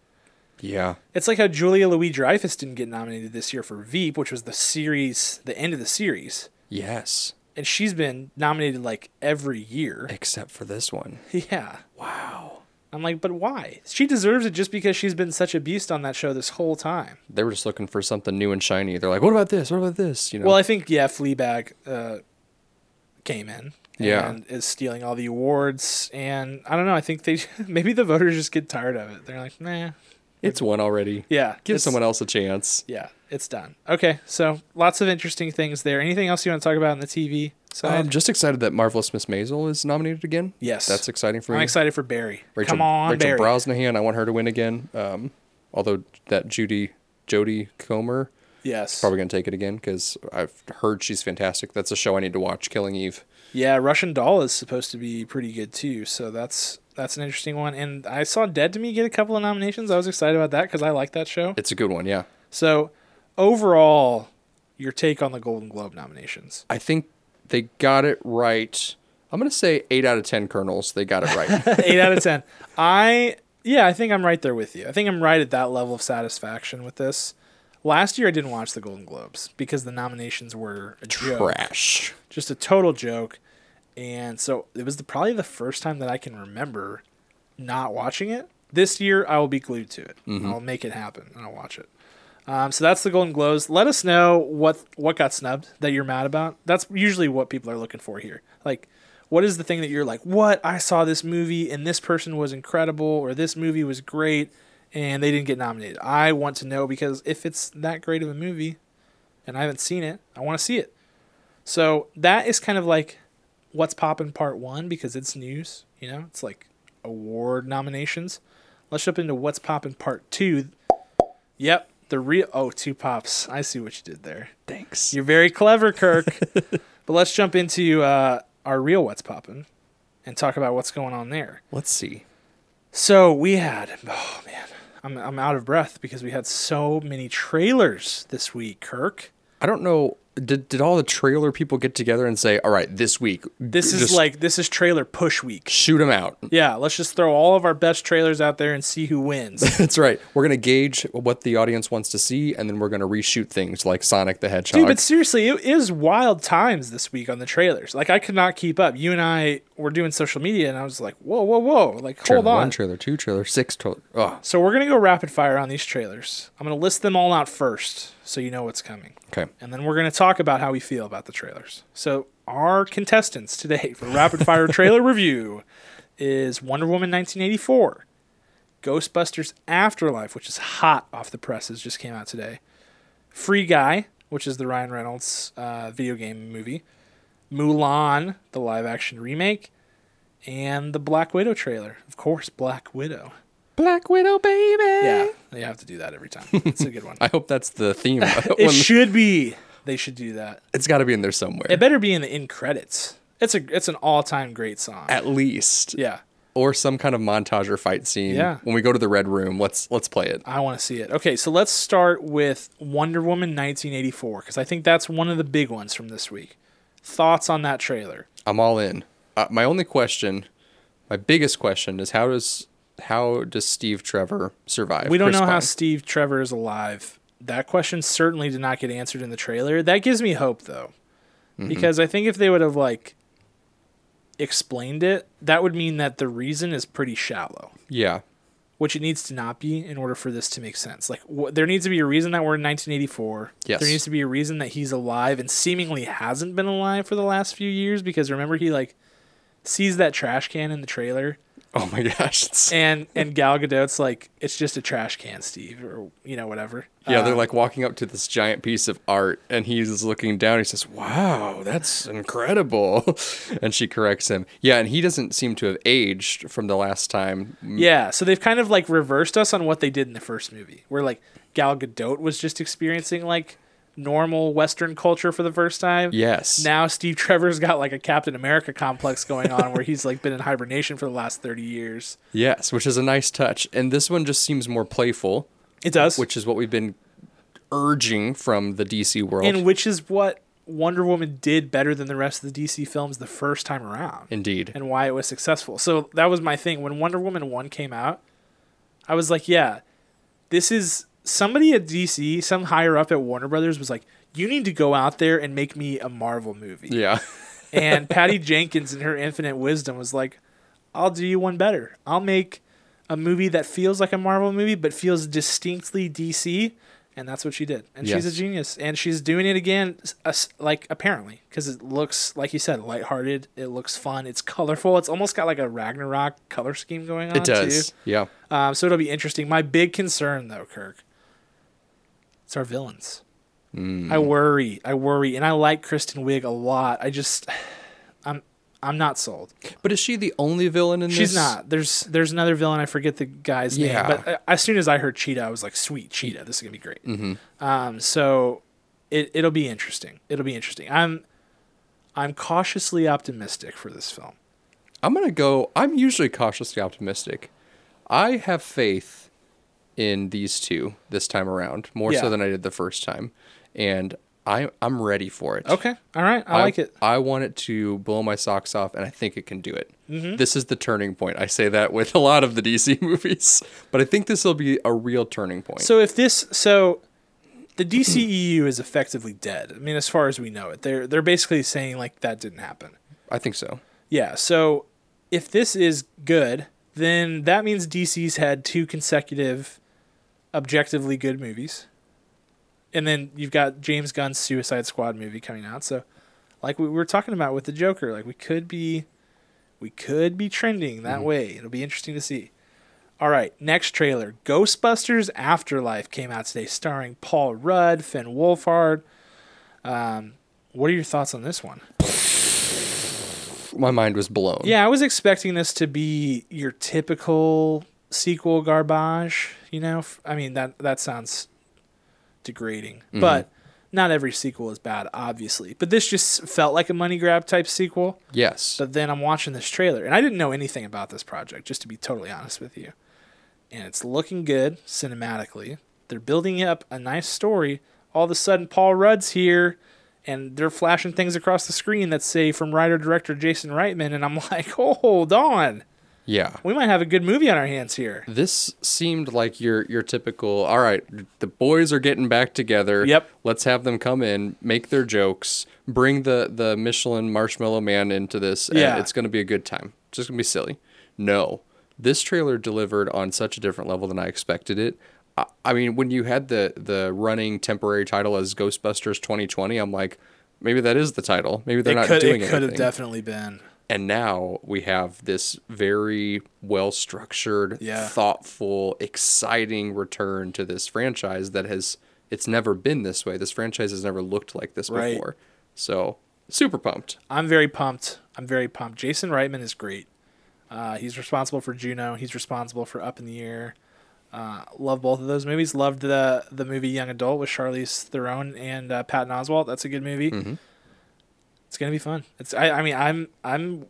Yeah. It's like how Julia Louis Dreyfus didn't get nominated this year for Veep, which was the series, the end of the series, Yes. and she's been nominated like every year. Except for this one. Yeah. Wow. I'm like, but why? She deserves it just because she's been such a beast on that show this whole time. They were just looking for something new and shiny. They're like, what about this? What about this? You know. Well, I think yeah, Fleabag uh, came in Yeah. and is stealing all the awards, and I don't know. I think they maybe the voters just get tired of it. They're like, nah, it's one already. yeah, Give someone else a chance. Yeah, it's done. Okay, so lots of interesting things there. Anything else you want to talk about in the TV side? I'm just excited that Marvelous Miss Maisel is nominated again. yes, That's exciting for me. I'm excited for Barry. Rachel, Come on, Rachel Barry. Brosnahan. I want her to win again. Um, although that Judy Jodie Comer yes, probably gonna take it again because I've heard she's fantastic. That's a show I need to watch. Killing Eve. Yeah, Russian Doll is supposed to be pretty good too. So that's that's an interesting one. And I saw Dead to Me get a couple of nominations. I was excited about that because I like that show. It's a good one. Yeah. So overall, your take on the Golden Globe nominations? I think they got it right I'm gonna say eight out of ten kernels. They got it right. Eight out of ten. I yeah, I think I'm right there with you. I think I'm right at that level of satisfaction with this. Last year I didn't watch the Golden Globes because the nominations were a joke, Trash. just a total joke, and so it was the, probably the first time that I can remember not watching it. This year I will be glued to it. Mm-hmm. I'll make it happen and I'll watch it. Um, so that's the Golden Globes. Let us know what what got snubbed that you're mad about. That's usually what people are looking for here. Like, what is the thing that you're like, what? I saw this movie and this person was incredible, or this movie was great, and they didn't get nominated. I want to know because if it's that great of a movie, and I haven't seen it, I want to see it. So that is kind of like what's popping part one because it's news. You know, it's like award nominations. Let's jump into what's popping part two. Yep, the real. Oh, two pops. I see what you did there. Thanks. You're very clever, Kirk. but let's jump into uh, our real what's popping and talk about what's going on there. Let's see. So we had. Oh man, I'm I'm out of breath because we had so many trailers this week, Kirk. I don't know. Did did all the trailer people get together and say, "All right, this week, This is like this is trailer push week. shoot them out"? Yeah, let's just throw all of our best trailers out there and see who wins. That's right. We're gonna gauge what the audience wants to see, and then we're gonna reshoot things like Sonic the Hedgehog. Dude, but seriously, it is wild times this week on the trailers. Like I could not keep up. You and I were doing social media, and I was like, "Whoa, whoa, whoa!" Like, Trailer hold on. One trailer, two trailer, six trailer. Oh, So we're gonna go rapid fire on these trailers. I'm gonna list them all out first, so you know what's coming, okay. and then we're gonna talk about how we feel about the trailers. So our contestants today for rapid fire trailer review is Wonder Woman 1984, Ghostbusters Afterlife, which is hot off the presses, just came out today. Free Guy, which is the Ryan Reynolds uh, video game movie. Mulan, the live action remake. And the Black Widow trailer. Of course, Black Widow. Black Widow, baby. Yeah, you have to do that every time. It's a good one. I hope that's the theme. it should be. They should do that. it's got to be in there somewhere, It better be in the end credits. It's a it's an all time great song. at least, yeah, or some kind of montage or fight scene. Yeah. When we go to the red room, let's let's play it. I want to see it. Okay, so let's start with Wonder Woman 1984 because I think that's one of the big ones from this week. Thoughts on that trailer? I'm all in. Uh, my only question, my biggest question, is how does how does Steve Trevor survive? We don't Chris know how Steve Trevor is alive. That question certainly did not get answered in the trailer. That gives me hope though. Mm-hmm. Because I think if they would have like explained it, that would mean that the reason is pretty shallow, Yeah. which it needs to not be in order for this to make sense. Like wh- there needs to be a reason that we're in 1984. Yes. There needs to be a reason that he's alive and seemingly hasn't been alive for the last few years because remember he like sees that trash can in the trailer Oh my gosh. It's, and and Gal Gadot's like it's just a trash can, Steve, or you know whatever. yeah, they're Uh, like walking up to this giant piece of art, and he's looking down. He says, "Wow, that's incredible," and she corrects him. Yeah, and he doesn't seem to have aged from the last time. yeah. So they've kind of like reversed us on what they did in the first movie, where like Gal Gadot was just experiencing like normal Western culture for the first time. Yes. Now Steve Trevor's got like a Captain America complex going on, where he's like been in hibernation for the last thirty years. Yes, which is a nice touch. And this one just seems more playful, It does, which is what we've been urging from the DC world. and which is what Wonder Woman did better than the rest of the DC films the first time around. Indeed. and why it was successful. So that was my thing. When Wonder Woman 1 came out, I was like, yeah, this is somebody at DC, some higher up at Warner Brothers was like, you need to go out there and make me a Marvel movie. Yeah. And Patty Jenkins, in her infinite wisdom, was like, I'll do you one better. I'll make a movie that feels like a Marvel movie, but feels distinctly DC. And that's what she did. And she's a genius. And she's doing it again, like, apparently, because it looks, like you said, lighthearted. It looks fun. It's colorful. It's almost got like a Ragnarok color scheme going on, It does. too. Yeah. Um, so it'll be interesting. My big concern, though, Kirk, it's our villains. Mm. I worry. I worry, and I like Kristen Wiig a lot. I just, I'm, I'm not sold. But is she the only villain in this? She's not. There's, there's another villain. I forget the guy's Yeah. name, but uh, as soon as I heard Cheetah, I was like, sweet Cheetah, this is gonna be great. Mm-hmm. Um, so it, it'll be interesting. It'll be interesting. I'm, I'm cautiously optimistic for this film. I'm going to go. I'm usually cautiously optimistic. I have faith in these two this time around, more Yeah. so than I did the first time. And I I'm ready for it. Okay. All right. I, like it. I want it to blow my socks off, and I think it can do it. Mm-hmm. This is the turning point. I say that with a lot of the DC movies, but I think this will be a real turning point. So if this so the DCEU is effectively dead. I mean, as far as we know it, they're they're basically saying like that didn't happen. I think so. Yeah. So if this is good, then that means DC's had two consecutive objectively good movies. And then you've got James Gunn's Suicide Squad movie coming out. So like we were talking about with the Joker, like we could be we could be trending that way. It'll be interesting to see. All right, next trailer. Ghostbusters Afterlife came out today starring Paul Rudd, Finn Wolfhard. Um, what are your thoughts on this one? My mind was blown. Yeah, I was expecting this to be your typical sequel garbage. You know, I mean that that sounds degrading, Mm-hmm. but not every sequel is bad, obviously. But this just felt like a money grab type sequel. Yes. But then I'm watching this trailer, and I didn't know anything about this project, just to be totally honest with you. And it's looking good cinematically. They're building up a nice story. All of a sudden, Paul Rudd's here, and they're flashing things across the screen that say from writer director Jason Reitman, and I'm like, oh, hold on, yeah. we might have a good movie on our hands here. This seemed like your your typical. All right, the boys are getting back together. Yep. Let's have them come in, make their jokes, bring the the Michelin Marshmallow Man into this, and Yeah. it's going to be a good time. It's just going to be silly. No, this trailer delivered on such a different level than I expected it. I, I mean, when you had the the running temporary title as Ghostbusters 2020, I'm like, maybe that is the title. Maybe they're It not could, doing it could have definitely been. And now we have this very well structured, Yeah. thoughtful, exciting return to this franchise that has it's never been this way. This franchise has never looked like this Right. before. So super pumped. I'm very pumped. I'm very pumped. Jason Reitman is great. Uh, he's responsible for Juno. He's responsible for Up in the Air. Uh, love both of those movies. Loved the the movie Young Adult with Charlize Theron and uh, Patton Oswalt. That's a good movie. Mhm. It's gonna be fun. It's I, I mean I'm I'm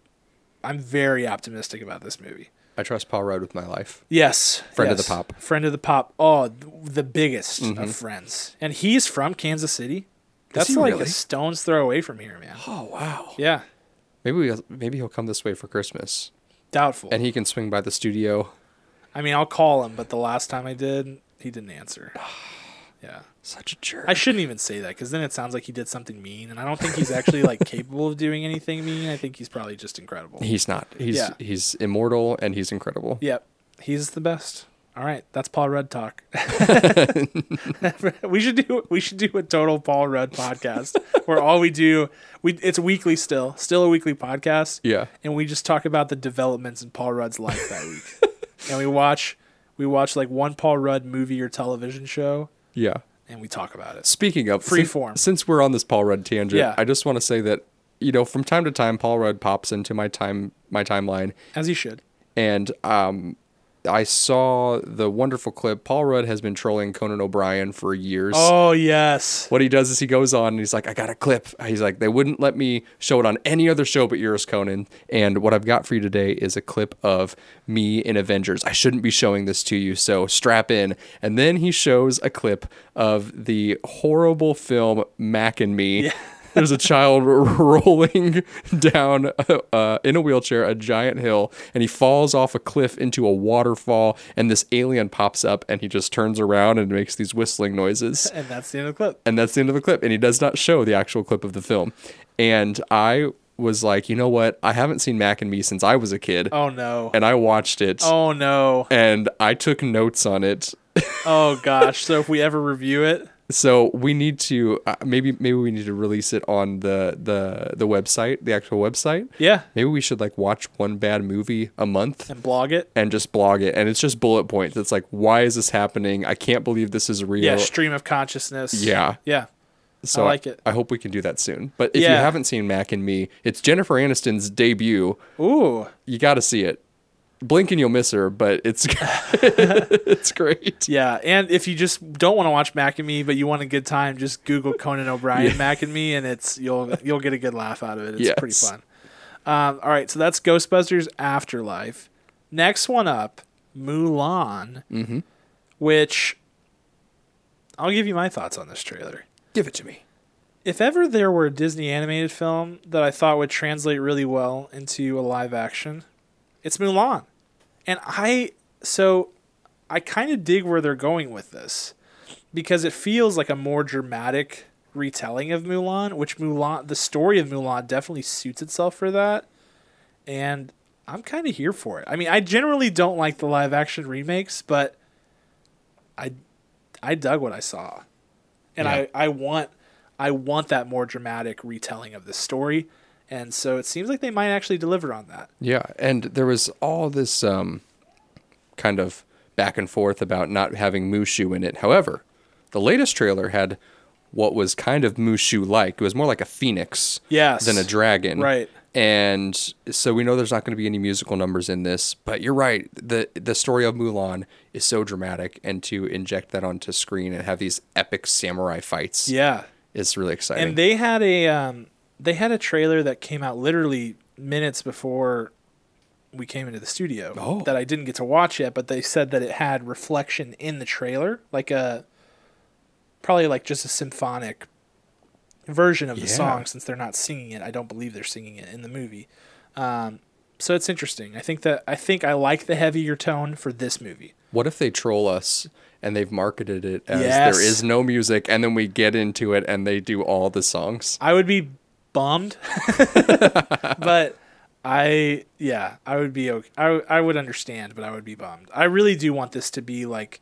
I'm very optimistic about this movie. I trust Paul Rudd with my life. Yes, Friend of the pop. Friend of the pop. Oh, the biggest Mhm. of friends, and he's from Kansas City. That's like really? a stone's throw away from here, man. Oh wow. Yeah, Maybe we, maybe he'll come this way for Christmas, doubtful. and he can swing by the studio. I mean, I'll call him, but the last time I did, he didn't answer. Yeah. Such a jerk. I shouldn't even say that because then it sounds like he did something mean, and I don't think he's actually like capable of doing anything mean. I think he's probably just incredible. he's not. He's Yeah. he's immortal and he's incredible. Yep, he's the best. All right, that's Paul Rudd talk. we should do we should do a total Paul Rudd podcast where all we do we it's weekly still still a weekly podcast Yeah. and we just talk about the developments in Paul Rudd's life that week and we watch we watch like one Paul Rudd movie or television show Yeah. And we talk about it. Speaking of Free since, form. since we're on this Paul Rudd tangent, Yeah. I just want to say that you know from time to time Paul Rudd pops into my time my timeline, As he should. and um, I saw the wonderful clip. Paul Rudd has been trolling Conan O'Brien for years. Oh yes. What he does is he goes on and he's like, I got a clip. He's like, they wouldn't let me show it on any other show but yours, Conan. And what I've got for you today is a clip of me in Avengers. I shouldn't be showing this to you, so strap in. And then he shows a clip of the horrible film Mac and Me. There's a child rolling down uh, in a wheelchair a giant hill, and he falls off a cliff into a waterfall. And this alien pops up, and he just turns around and makes these whistling noises And that's the end of the clip. and that's the end of the clip. And he does not show the actual clip of the film. And I was like, you know what? I haven't seen Mac and Me since I was a kid, Oh no. and I watched it, Oh no. and I took notes on it. Oh gosh. So if we ever review it, So we need to uh, maybe maybe we need to release it on the the the website, the actual website. yeah, Maybe we should like watch one bad movie a month and blog it. and just blog it. And it's just bullet points. It's like, why is this happening? I can't believe this is real. Yeah, stream of consciousness. Yeah. Yeah. So I like it. I hope we can do that soon. But if you haven't seen Mac and Me, it's Jennifer Aniston's debut. Ooh. You got to see it. Blink and you'll miss her, but it's it's great. Yeah, and if you just don't want to watch Mac and Me, but you want a good time, just Google Conan O'Brien Mac and Me, and it's you'll you'll get a good laugh out of it. It's pretty fun. Um, all right, so that's Ghostbusters Afterlife. Next one up, Mulan, Mm-hmm. which I'll give you my thoughts on this trailer. Give it to me. if ever there were a Disney animated film that I thought would translate really well into a live action, it's Mulan. And I so I kind of dig where they're going with this because it feels like a more dramatic retelling of Mulan, which Mulan the story of Mulan definitely suits itself for that. And I'm kind of here for it. I mean, I generally don't like the live action remakes, but I I dug what I saw. And Yeah. I I want I want that more dramatic retelling of the story. And so it seems like they might actually deliver on that. Yeah, and there was all this um, kind of back and forth about not having Mushu in it. However, the latest trailer had what was kind of Mushu like. It was more like a phoenix Yes. than a dragon. Right. And so we know there's not going to be any musical numbers in this, but you're right. The the story of Mulan is so dramatic and to inject that onto screen and have these epic samurai fights Yeah. is really exciting. And they had a um, they had a trailer that came out literally minutes before we came into the studio Oh. that I didn't get to watch yet, but they said that it had reflection in the trailer, like a probably like just a symphonic version of the Yeah. song since they're not singing it. I don't believe they're singing it in the movie. Um, so it's interesting. I think that I think I like the heavier tone for this movie. What if they troll us and they've marketed it as Yes. there is no music and then we get into it and they do all the songs? I would be bummed, but I yeah, I would be okay. I I would understand, but I would be bummed. I really do want this to be like.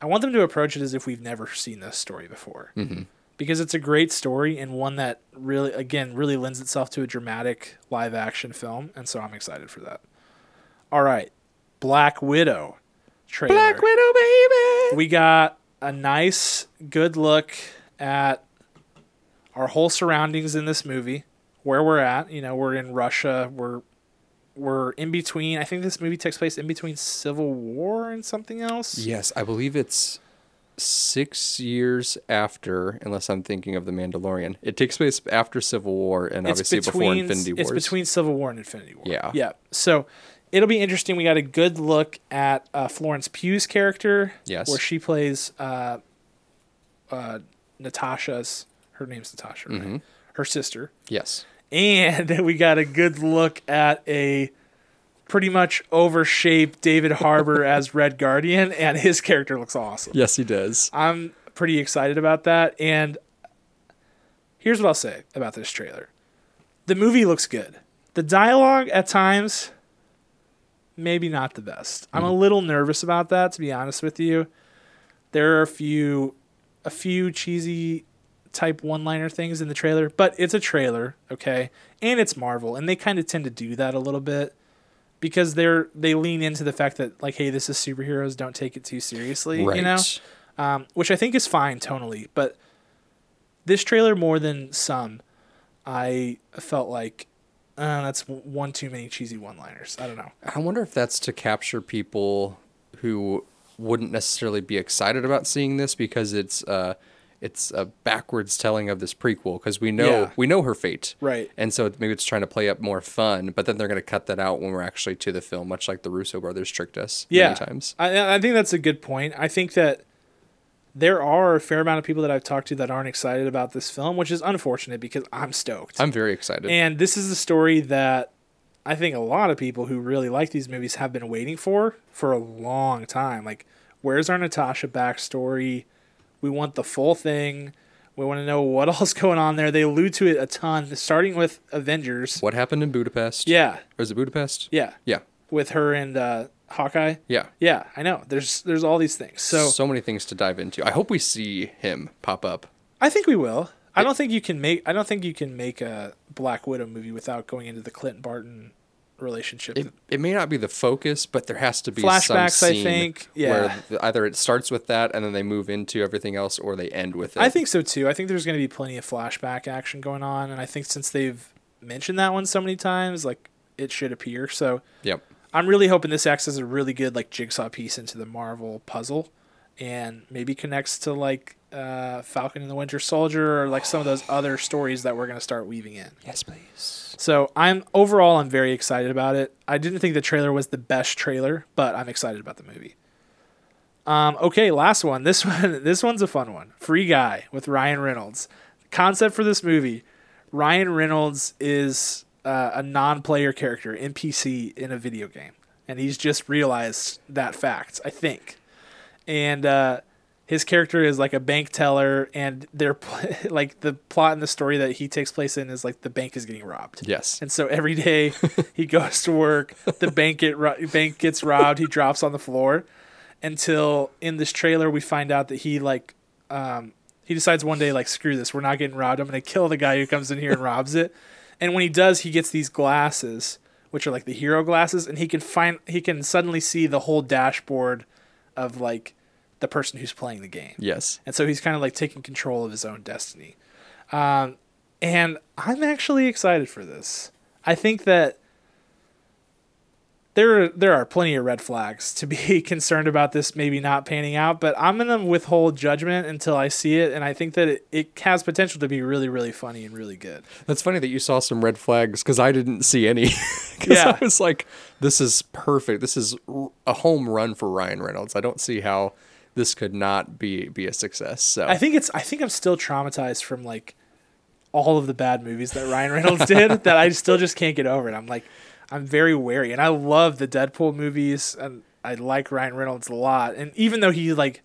I want them to approach it as if we've never seen this story before, mm-hmm. because it's a great story and one that really, again, really lends itself to a dramatic live action film, and so I'm excited for that. All right, Black Widow trailer. Black Widow, baby. We got a nice, good look at our whole surroundings in this movie, where we're at. You know, we're in Russia. We're we're in between. I think this movie takes place in between Civil War and something else. Yes, I believe it's six years after, unless I'm thinking of the Mandalorian. It takes place after Civil War and It's obviously before Infinity War. it's between Civil War and Infinity War. Yeah. yeah. So it'll be interesting. We got a good look at uh, Florence Pugh's character. Yes. where she plays uh, uh, Natasha's. Her name's Natasha, right? Mm-hmm. Her sister. yes. And we got a good look at a pretty much overshaped David Harbour as Red Guardian, and his character looks awesome. Yes, he does. I'm pretty excited about that. And here's what I'll say about this trailer the movie looks good. The dialogue at times, maybe not the best. I'm a little nervous about that, to be honest with you. There are a few, a few cheesy type one-liner things in the trailer, but it's a trailer, okay, and it's Marvel, and they kind of tend to do that a little bit because they're they lean into the fact that like, hey, this is superheroes, don't take it too seriously, Right. you know um, which I think is fine tonally. But this trailer, more than some, I felt like uh, that's one too many cheesy one-liners. I don't know. I wonder if that's to capture people who wouldn't necessarily be excited about seeing this because it's uh it's a backwards telling of this prequel because we know Yeah. we know her fate Right. and so maybe it's trying to play up more fun but then they're going to cut that out when we're actually to the film much like the Russo brothers tricked us Yeah. many times I, I think that's a good point. I think that there are a fair amount of people that I've talked to that aren't excited about this film, which is unfortunate because I'm stoked. I'm very excited And this is a story that I think a lot of people who really like these movies have been waiting for for a long time. Like, where's our Natasha backstory? We want the full thing. We want to know what else going on there. They allude to it a ton, starting with Avengers. what happened in Budapest Yeah, or is it Budapest yeah, yeah with her and uh, Hawkeye. yeah Yeah, I know. There's there's all these things. So so many things to dive into I hope we see him pop up I think we will. I don't think you can make. I don't think you can make a Black Widow movie without going into the Clinton Barton relationship. it, it may not be the focus, but there has to be Flashbacks, I think. Yeah. where either it starts with that and then they move into everything else, or they end with it. I think so too. I think there's going to be plenty of flashback action going on, and I think since they've mentioned that one so many times, like it should appear. So Yep. I'm really hoping this acts as a really good like jigsaw piece into the Marvel puzzle, and maybe connects to like uh, Falcon and the Winter Soldier or like some of those other stories that we're going to start weaving in. Yes, please. So I'm overall I'm very excited about it. I didn't think the trailer was the best trailer, but I'm excited about the movie. Um, okay, last one. This one this one's a fun one. Free Guy with Ryan Reynolds. concept for this movie Ryan Reynolds is uh, a non player character, NPC, in a video game. And he's just realized that fact, I think. And uh, his character is like a bank teller, and they're like the plot in the story that he takes place in is like the bank is getting robbed. Yes. And so every day he goes to work, the bank get ro- bank gets robbed, he drops on the floor until in this trailer we find out that he like um, he decides one day like screw this, we're not getting robbed. I'm going to kill the guy who comes in here and robs it. And when he does, he gets these glasses, which are like the hero glasses, and he can find he can suddenly see the whole dashboard of like the person who's playing the game. Yes. And so he's kind of like taking control of his own destiny. Um, and I'm actually excited for this. I think that there there are plenty of red flags to be concerned about this maybe not panning out, but I'm gonna withhold judgment until I see it, and I think that it, it has potential to be really really funny and really good. That's funny that you saw some red flags because I didn't see any. Yeah. I was like, this is perfect. This is a home run for Ryan Reynolds. I don't see how this could not be be a success. So I think it's I think I'm still traumatized from like all of the bad movies that Ryan Reynolds did that I still just can't get over it. I'm like I'm very wary and I love the Deadpool movies and I like Ryan Reynolds a lot. And even though he like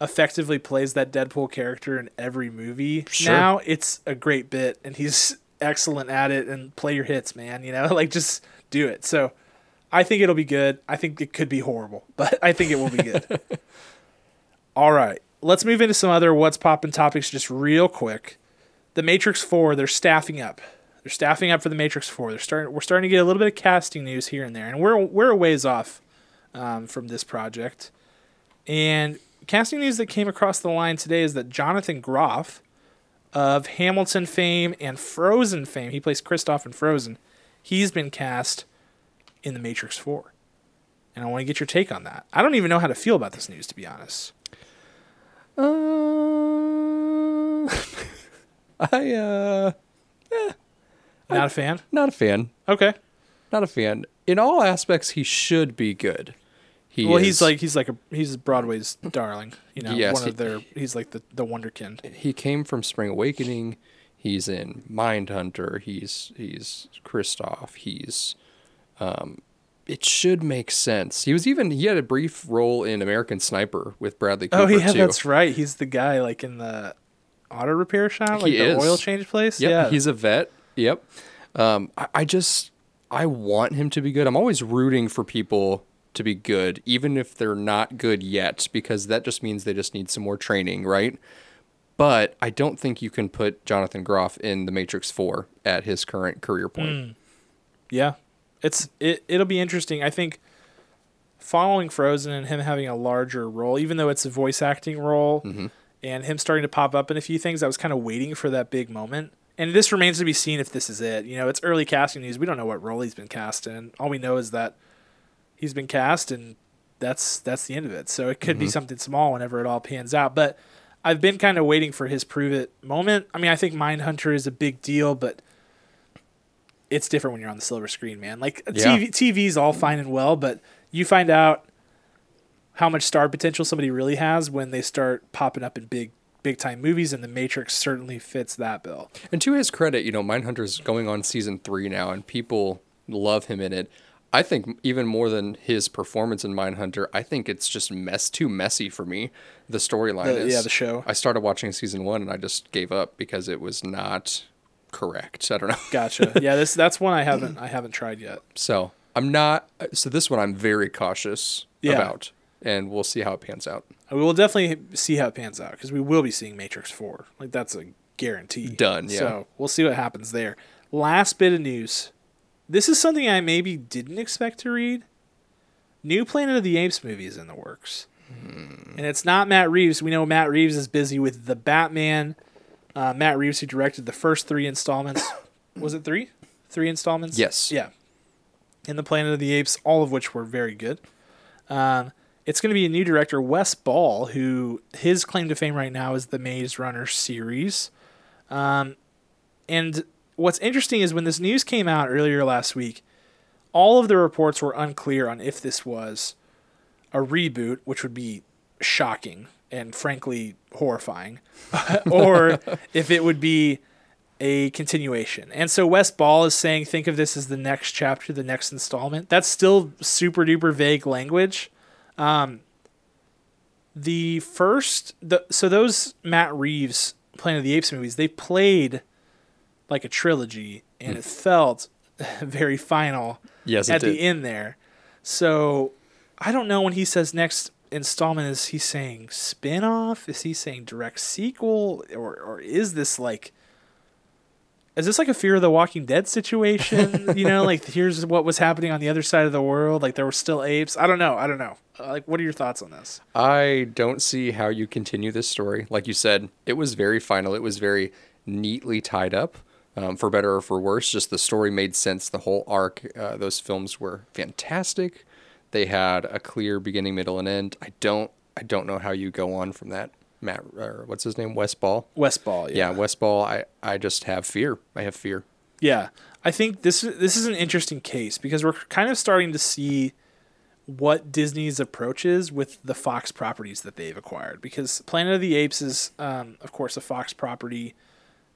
effectively plays that Deadpool character in every movie Sure. now, it's a great bit and he's excellent at it and play your hits, man, you know? Like just do it. So I think it'll be good. I think it could be horrible, but I think it will be good. All right, let's move into some other what's poppin' topics just real quick. The Matrix Four, they're staffing up. They're staffing up for the Matrix Four. They're starting. We're starting to get a little bit of casting news here and there, and we're we're a ways off um, from this project. And casting news that came across the line today is that Jonathan Groff of Hamilton fame and Frozen fame, he plays Kristoff in Frozen. He's been cast in the Matrix Four, and I want to get your take on that. I don't even know how to feel about this news, to be honest. Uh, I uh Not a fan. not a fan. Okay. Not a fan. In all aspects, he should be good. He Well, is- he's like he's like a he's Broadway's darling. You know, Yes, one of their he's like the the wonderkind. he came from Spring Awakening. He's in Mindhunter. He's he's Kristoff. He's um it should make sense. He was even he had a brief role in American Sniper with Bradley Cooper Oh yeah, too. that's right. He's the guy like in the auto repair shop, like He the is. oil change place. Yep, yeah, he's a vet. Yep. Um, I, I just I want him to be good. I'm always rooting for people to be good, even if they're not good yet, because that just means they just need some more training, right? But I don't think you can put Jonathan Groff in the Matrix Four at his current career point. yeah. It's it it'll be interesting. I think following Frozen and him having a larger role, even though it's a voice acting role, Mm-hmm. and him starting to pop up in a few things, I was kind of waiting for that big moment. And this remains to be seen if this is it. You know, it's early casting news. We don't know what role he's been cast in. All we know is that he's been cast, and that's that's the end of it. So it could be mm-hmm. something small whenever it all pans out. But I've been kind of waiting for his prove it moment. I mean, I think Mindhunter is a big deal, but it's different when you're on the silver screen, man. Like Yeah. TV, TV's all fine and well, but you find out how much star potential somebody really has when they start popping up in big big time movies and the Matrix certainly fits that bill. And to his credit, you know, Mindhunter's going on season three now, and people love him in it. I think even more than his performance in Mindhunter, I think it's just mess too messy for me. The storyline is yeah, the show. I started watching season one and I just gave up because it was not correct. I don't know. Gotcha. yeah, this that's one I haven't I haven't tried yet. So I'm not. So this one I'm very cautious Yeah. about, and we'll see how it pans out. We will definitely see how it pans out because we will be seeing Matrix 4. Like that's a guarantee. Done, yeah. So we'll see what happens there. Last bit of news. This is something I maybe didn't expect to read. New Planet of the Apes movie is in the works. Hmm. And it's not Matt Reeves. We know Matt Reeves is busy with the Batman. Uh, Matt Reeves, who directed the first three installments. was it three? Three installments? Yes. Yeah. In the Planet of the Apes, all of which were very good. Um, it's going to be a new director, Wes Ball, who his claim to fame right now is the Maze Runner series. Um, and what's interesting is when this news came out earlier last week, all of the reports were unclear on if this was a reboot, which would be shocking. and frankly horrifying, or if it would be a continuation. And so Wes Ball is saying, think of this as the next chapter, the next installment. That's still super duper vague language. Um, the first, the so those Matt Reeves Planet of the Apes movies, they played like a trilogy, and it felt very final Yes, at did. the end there. So I don't know when he says next installment is he saying spin-off? Is he saying direct sequel or or is this like is this like a Fear of the Walking Dead situation? you know, like here's what was happening on the other side of the world. Like there were still apes. I don't know. I don't know. Uh, Like, what are your thoughts on this? I don't see how you continue this story. Like you said, it was very final. It was very neatly tied up, um, for better or for worse. Just the story made sense. The whole arc, uh, those films were fantastic. They had a clear beginning, middle, and end. I don't, I don't know how you go on from that. Matt, or what's his name? Wes Ball. Wes Ball. Yeah, Wes Ball. I, I just have fear. I have fear. Yeah, I think this this is an interesting case because we're kind of starting to see what Disney's approach is with the Fox properties that they've acquired. Because Planet of the Apes is, um, of course, a Fox property.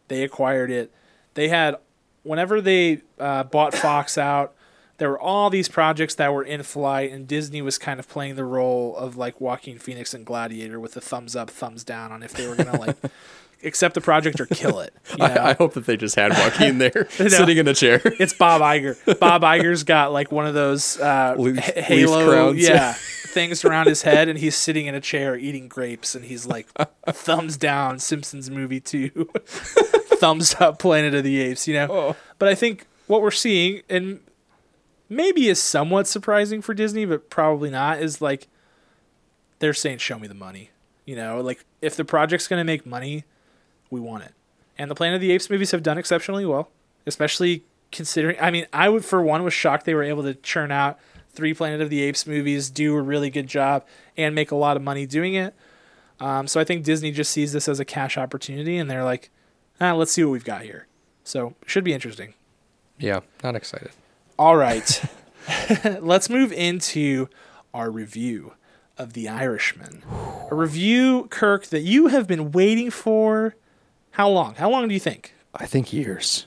They acquired it. They had, whenever they uh, bought Fox out, there were all these projects that were in flight, and Disney was kind of playing the role of like Joaquin Phoenix and Gladiator with the thumbs up, thumbs down on if they were gonna like accept the project or kill it. you know? I, I hope that they just had Joaquin there, sitting in a chair. It's Bob Iger. Bob Iger's got like one of those uh, Leaf- halo, crowns. yeah, things around his head, and he's sitting in a chair eating grapes, and he's like, thumbs down, Simpsons movie two, thumbs up, Planet of the Apes, you know. Oh. But I think what we're seeing, and maybe is somewhat surprising for Disney, but probably not, is like they're saying, "Show me the money." You know, like if the project's gonna make money, we want it. And the Planet of the Apes movies have done exceptionally well, especially considering. I mean, I would for one was shocked they were able to churn out three Planet of the Apes movies, do a really good job, and make a lot of money doing it. Um, so I think Disney just sees this as a cash opportunity, and they're like, ah, "Let's see what we've got here." So should be interesting. Yeah, not excited. All right, let's move into our review of The Irishman. A review, Kirk, that you have been waiting for. How long? How long do you think? I think years.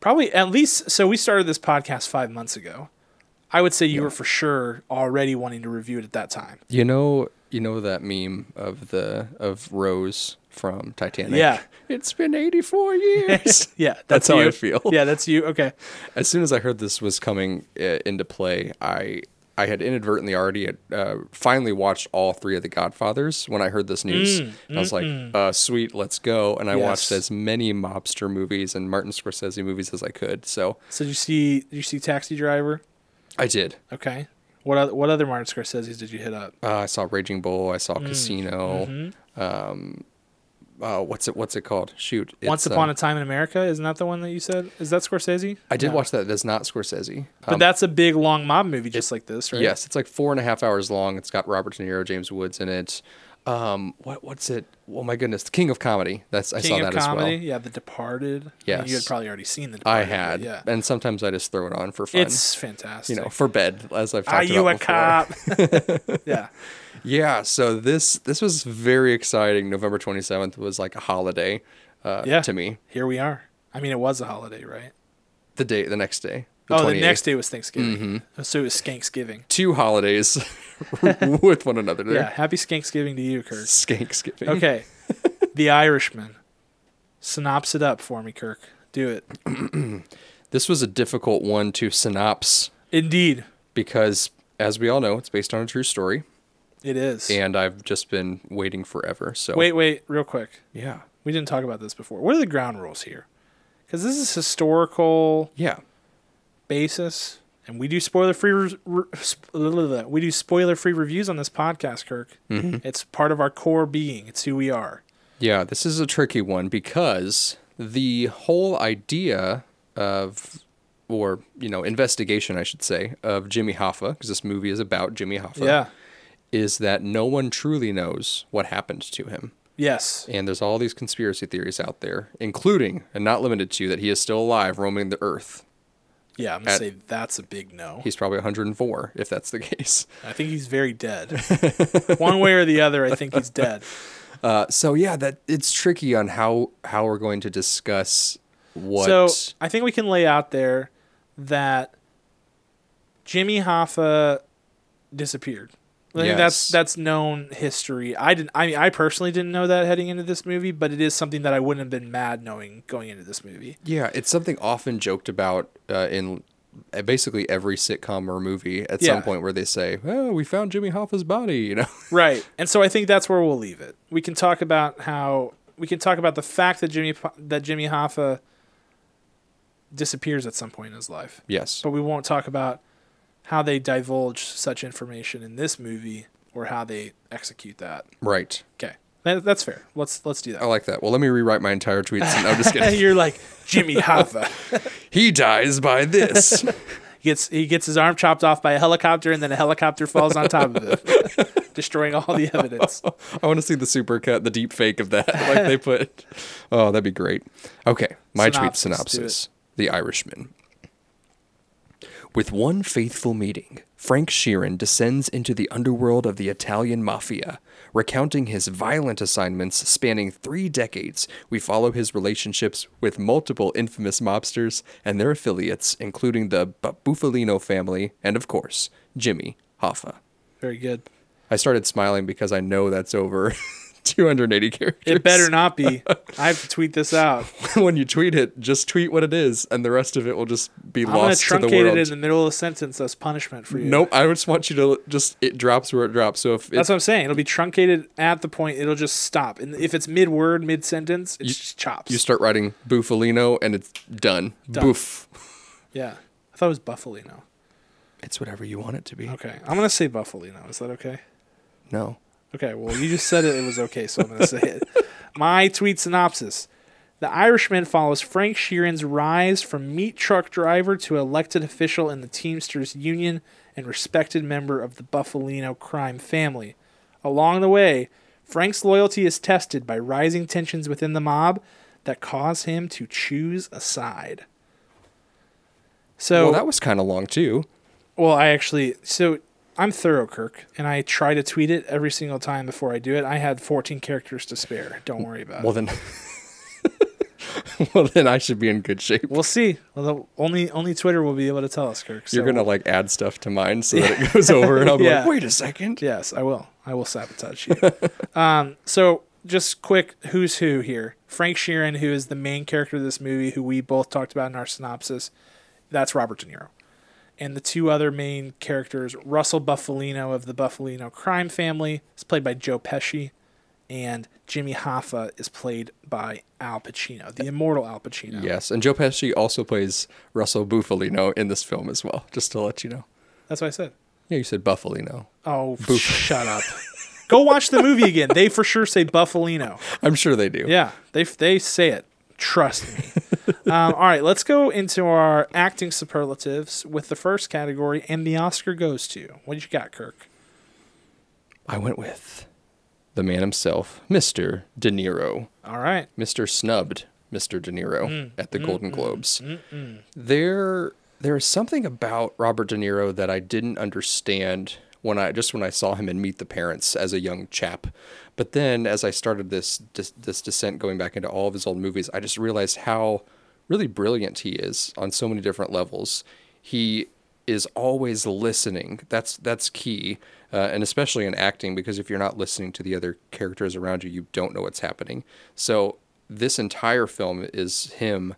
Probably at least. So we started this podcast five months ago. I would say you were for sure already wanting to review it at that time. You know, you know that meme of the of Rose from Titanic. Yeah. it's been eighty four years. yeah, that's, That's how you. I feel. Yeah, that's you. Okay. as soon as I heard this was coming uh, into play, I I had inadvertently already uh, finally watched all three of the Godfathers when I heard this news. and I was like, uh, "Sweet, let's go!" And I watched as many mobster movies and Martin Scorsese movies as I could. So So did you see? Did you see Taxi Driver? I did. Okay. What other, what other Martin Scorsese's did you hit up? Uh, I saw Raging Bull. I saw Mm, Casino. mm-hmm. Um, uh, what's it? What's it called? Shoot. Once Upon um, a Time in America, isn't that the one that you said? Is that Scorsese? I did No. watch that. That's not Scorsese. But Um, that's a big long mob movie, just like this, right? Yes, it's like four and a half hours long. It's got Robert De Niro, James Woods in it. Um, what what's it? Oh my goodness, The King of Comedy. That's I King saw that Comedy. as well. Yeah, The Departed. I mean, you had probably already seen The I Departed. but had, Yeah. and sometimes I just throw it on for fun. It's fantastic. you know for bed, as I've talked Are you a before. cop? yeah. Yeah, so this this was very exciting. November twenty seventh was like a holiday uh, Yeah. to me. Here we are. I mean, it was a holiday, right? The day, the next day. Oh, the next day was Thanksgiving. Mm-hmm. So it was Skanksgiving. two holidays with one another. There. Yeah. Happy Skanksgiving to you, Kirk. Skanksgiving. Okay. the Irishman. Synopsis it up for me, Kirk. Do it. This was a difficult one to synopse Indeed, because, as we all know, it's based on a true story, it is. and I've just been waiting forever. So Wait, wait, real quick. yeah, We didn't talk about this before. What are the ground rules here? Because this is historical yeah, basis, and we do spoiler free. Re- re- we do spoiler free reviews on this podcast, Kirk. Mm-hmm. It's part of our core being. It's who we are. yeah. This is a tricky one because the whole idea of, or you know, investigation, I should say, of Jimmy Hoffa, because this movie is about Jimmy Hoffa, Yeah. is that no one truly knows what happened to him. Yes. And there's all these conspiracy theories out there, including and not limited to that he is still alive roaming the earth. Yeah, I'm gonna At- say that's a big no. He's probably 104 if that's the case. I think he's very dead. One way or the other, I think he's dead. Uh, so yeah, that it's tricky on how how we're going to discuss what. So I think we can lay out there that Jimmy Hoffa disappeared. I think that's Yes. that's known history. I didn't. I mean, I personally didn't know that heading into this movie, but it is something that I wouldn't have been mad knowing going into this movie. yeah, it's something often joked about uh, in basically every sitcom or movie at Yeah. some point where they say, "Oh, we found Jimmy Hoffa's body," you know. Right. And so I think that's where we'll leave it. We can talk about how we can talk about the fact that Jimmy that Jimmy Hoffa disappears at some point in his life. yes. But we won't talk about how they divulge such information in this movie or how they execute that. Right. Okay. That, that's fair. Let's let's do that. I like that. Well, let me rewrite my entire tweet. And, I'm just kidding. You're like Jimmy Hoffa. he dies by this. He gets he gets his arm chopped off by a helicopter and then a helicopter falls on top of it, destroying all the evidence. I want to see the super cut, the deep fake of that, like they put. Oh, that'd be great. Okay, my tweet Synopsis, it. synopsis: The Irishman. With one faithful meeting, Frank Sheeran descends into the underworld of the Italian mafia. Recounting his violent assignments spanning three decades, we follow his relationships with multiple infamous mobsters and their affiliates, including the Bu- Buffalino family and, of course, Jimmy Hoffa. Very good. I started smiling because I know that's over 280 characters. It better not be. I have to tweet this out. when you tweet it, just tweet what it is, and the rest of it will just be I'm gonna lost to the truncate world. it in the middle of the sentence as punishment for you. Nope, I just want you to just it drops where it drops. So if That's what I'm saying. It'll be truncated at the point. It'll just stop. And if it's mid word, mid sentence, it just chops. you start writing Buffalino and it's done. Done. Boof. yeah. I thought it was Buffalino. It's whatever you want it to be. Okay. I'm gonna say Buffalino. Is that okay? No. Okay, well, you just said it, it was okay, so I'm going to say it. My tweet synopsis The Irishman follows Frank Sheeran's rise from meat truck driver to elected official in the Teamsters Union and respected member of the Buffalino crime family. Along the way, Frank's loyalty is tested by rising tensions within the mob that cause him to choose a side. So, well, that was kind of long too. well, I actually so I'm thorough, Kirk, and I try to tweet it every single time before I do it. I had 14 characters to spare. Don't worry about Well it. Well then. well then, I should be in good shape. We'll see. Well, the, only only Twitter will be able to tell us, Kirk. So, You're gonna like add stuff to mine so that it goes over, and I'll be Yeah. like, wait a second. Yes, I will. I will sabotage you. um, so just quick, who's who here? Frank Sheeran, who is the main character of this movie, who we both talked about in our synopsis. That's Robert De Niro. And the two other main characters, Russell Buffalino of the Buffalino crime family, is played by Joe Pesci, and Jimmy Hoffa is played by Al Pacino, the immortal Al Pacino. Yes, and Joe Pesci also plays Russell Buffalino in this film as well. Just to let you know. That's what I said. Yeah, you said Buffalino. Oh, shut up. Go watch the movie again. They for sure say Buffalino. I'm sure they do. Yeah, they they say it. Trust me. um, all right, let's go into our acting superlatives with the first category, and the Oscar goes to. What did you got, Kirk? I went with the man himself, Mr. De Niro. All right. Mr. Snubbed Mr. De Niro Mm, at the Golden Globes. There there is something about Robert De Niro that I didn't understand when I just when I saw him in Meet the Parents as a young chap. But then as I started this this, this descent going back into all of his old movies, I just realized how really brilliant he is on so many different levels. He is always listening. That's that's key, uh, and especially in acting because if you're not listening to the other characters around you, you don't know what's happening. So this entire film is him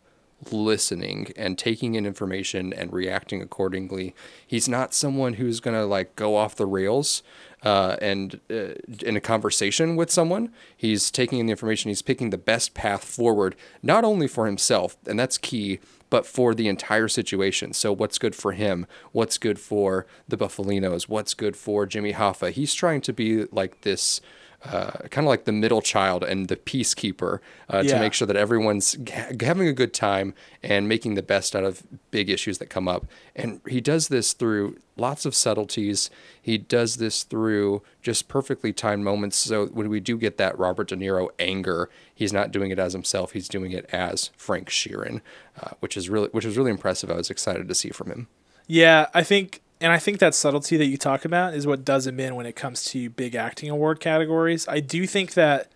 listening and taking in information and reacting accordingly. He's not someone who's gonna like go off the rails uh, and uh, in a conversation with someone. He's taking in the information. He's picking the best path forward, not only for himself, and that's key, but for the entire situation. So what's good for him? What's good for the Buffalinos? What's good for Jimmy Hoffa? He's trying to be like this uh, kind of like the middle child and the peacekeeper uh, Yeah. to make sure that everyone's ha- having a good time and making the best out of big issues that come up. And he does this through lots of subtleties. He does this through just perfectly timed moments. So when we do get that Robert De Niro anger, he's not doing it as himself. He's doing it as Frank Sheeran, uh, which is really which is really impressive. I was excited to see from him. Yeah, I think, and I think that subtlety that you talk about is what does him in when it comes to big acting award categories. I do think that,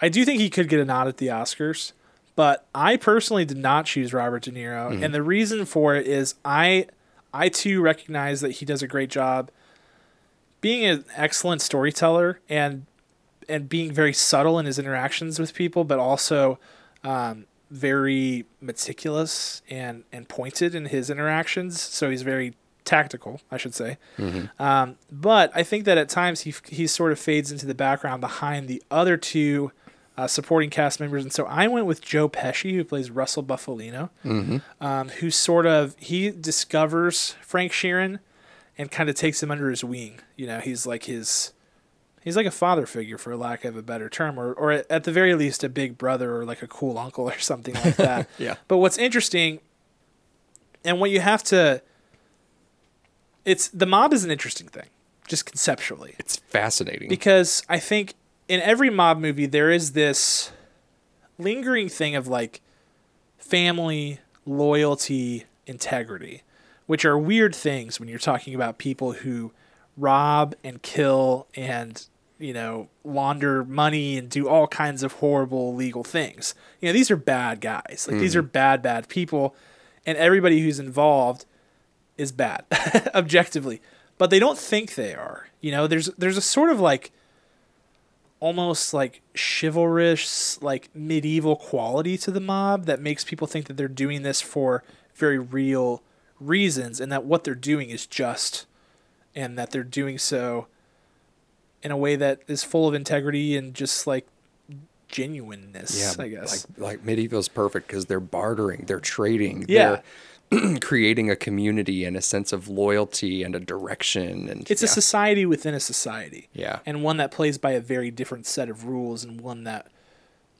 I do think he could get a nod at the Oscars, but I personally did not choose Robert De Niro, and the reason for it is I, I too recognize that he does a great job being an excellent storyteller and and being very subtle in his interactions with people, but also um, very meticulous and and pointed in his interactions. So he's very tactical, I should say. Um, but I think that at times he he sort of fades into the background behind the other two uh, supporting cast members, and so I went with Joe Pesci, who plays Russell Buffalino, um, who sort of he discovers Frank Sheeran and kind of takes him under his wing. You know, he's like his he's like a father figure for lack of a better term or, or at the very least a big brother or like a cool uncle or something like that Yeah. but what's interesting and what you have to it's the mob is an interesting thing just conceptually. It's fascinating. because i think in every mob movie there is this lingering thing of like family loyalty integrity which are weird things when you're talking about people who rob and kill and you know launder money and do all kinds of horrible legal things. You know these are bad guys. Like these hmm. are bad bad people. And everybody who's involved is bad objectively. But they don't think they are you know? There's there's a sort of like almost like chivalrous like medieval quality to the mob that makes people think that they're doing this for very real reasons and that what they're doing is just and that they're doing so in a way that is full of integrity and just like genuineness yeah, i guess. like like medieval's perfect because they're bartering, they're trading, Yeah. they're creating a community and a sense of loyalty and a direction. And it's yeah. a society within a society Yeah. and one that plays by a very different set of rules and one that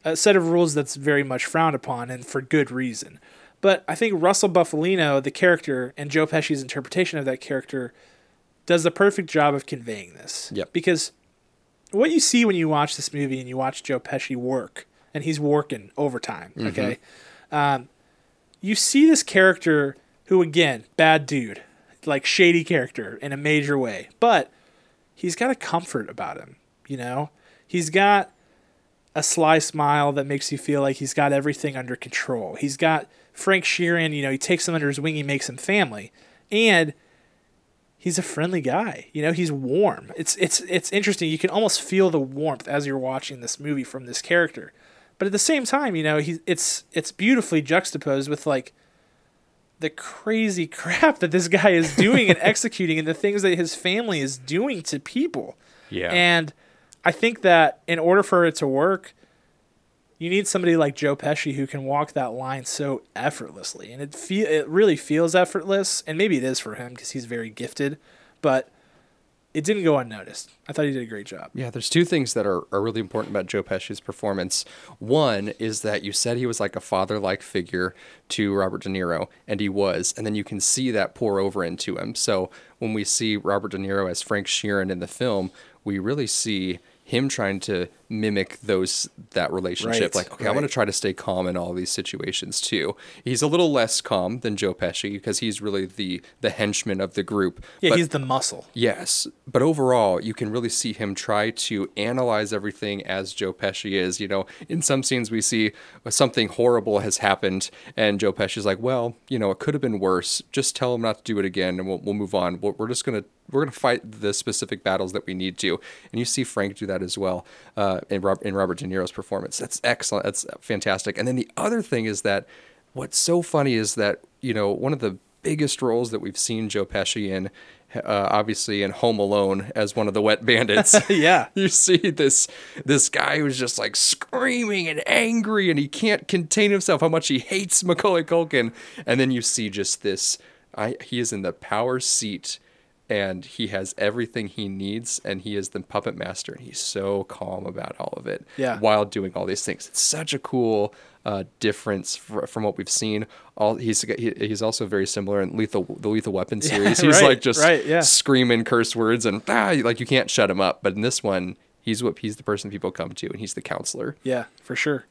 a set of rules that's very much frowned upon and for good reason but i think russell bufalino the character and joe pesci's interpretation of that character does the perfect job of conveying this Yep. because what you see when you watch this movie and you watch joe pesci work and he's working overtime okay um, you see this character who again bad dude like shady character in a major way but he's got a comfort about him you know? He's got a sly smile that makes you feel like he's got everything under control. He's got frank sheeran you know he takes him under his wing he makes him family and he's a friendly guy you know? He's warm. It's it's it's interesting. You can almost feel the warmth as you're watching this movie from this character but at the same time you know he it's it's beautifully juxtaposed with like the crazy crap that this guy is doing and executing and the things that his family is doing to people. Yeah. and I think that in order for it to work, you need somebody like Joe Pesci who can walk that line so effortlessly, and it feel it really feels effortless, and maybe it is for him because he's very gifted, but it didn't go unnoticed. I thought he did a great job. Yeah, there's two things that are, are really important about Joe Pesci's performance. One is that you said he was like a father like figure to Robert De Niro, and he was. And then you can see that pour over into him. So when we see Robert De Niro as Frank Sheeran in the film, we really see him trying to mimic those that relationship. Right, like, okay, I'm gonna try to stay calm in all these situations too. He's a little less calm than Joe Pesci because he's really the the henchman of the group. Yeah, But- he's the muscle. Yes, but overall, you can really see him try to analyze everything as Joe Pesci is. You know, in some scenes we see something horrible has happened, and Joe Pesci's like, "Well, you know, it could have been worse. Just tell him not to do it again, and we'll, we'll move on. We're we're just gonna we're gonna fight the specific battles that we need to." And you see Frank do that as well uh, in Rob, in Robert De Niro's performance. That's excellent. That's fantastic. And then the other thing is that what's so funny is that you know one of the biggest roles that we've seen Joe Pesci in, uh, obviously in Home Alone as one of the wet bandits. Yeah. you see this this guy who's just like screaming and angry, and he can't contain himself how much he hates Macaulay Culkin, and then you see just this. I, he is in the power seat and he has everything he needs and he is the puppet master and he's so calm about all of it Yeah. while doing all these things it's such a cool uh, difference fr- from what we've seen all he's he, he's also very similar in lethal the lethal weapon series he's right, like just right, yeah. screaming curse words and ah, like you can't shut him up but in this one he's what he's the person people come to and he's the counselor Yeah, for sure.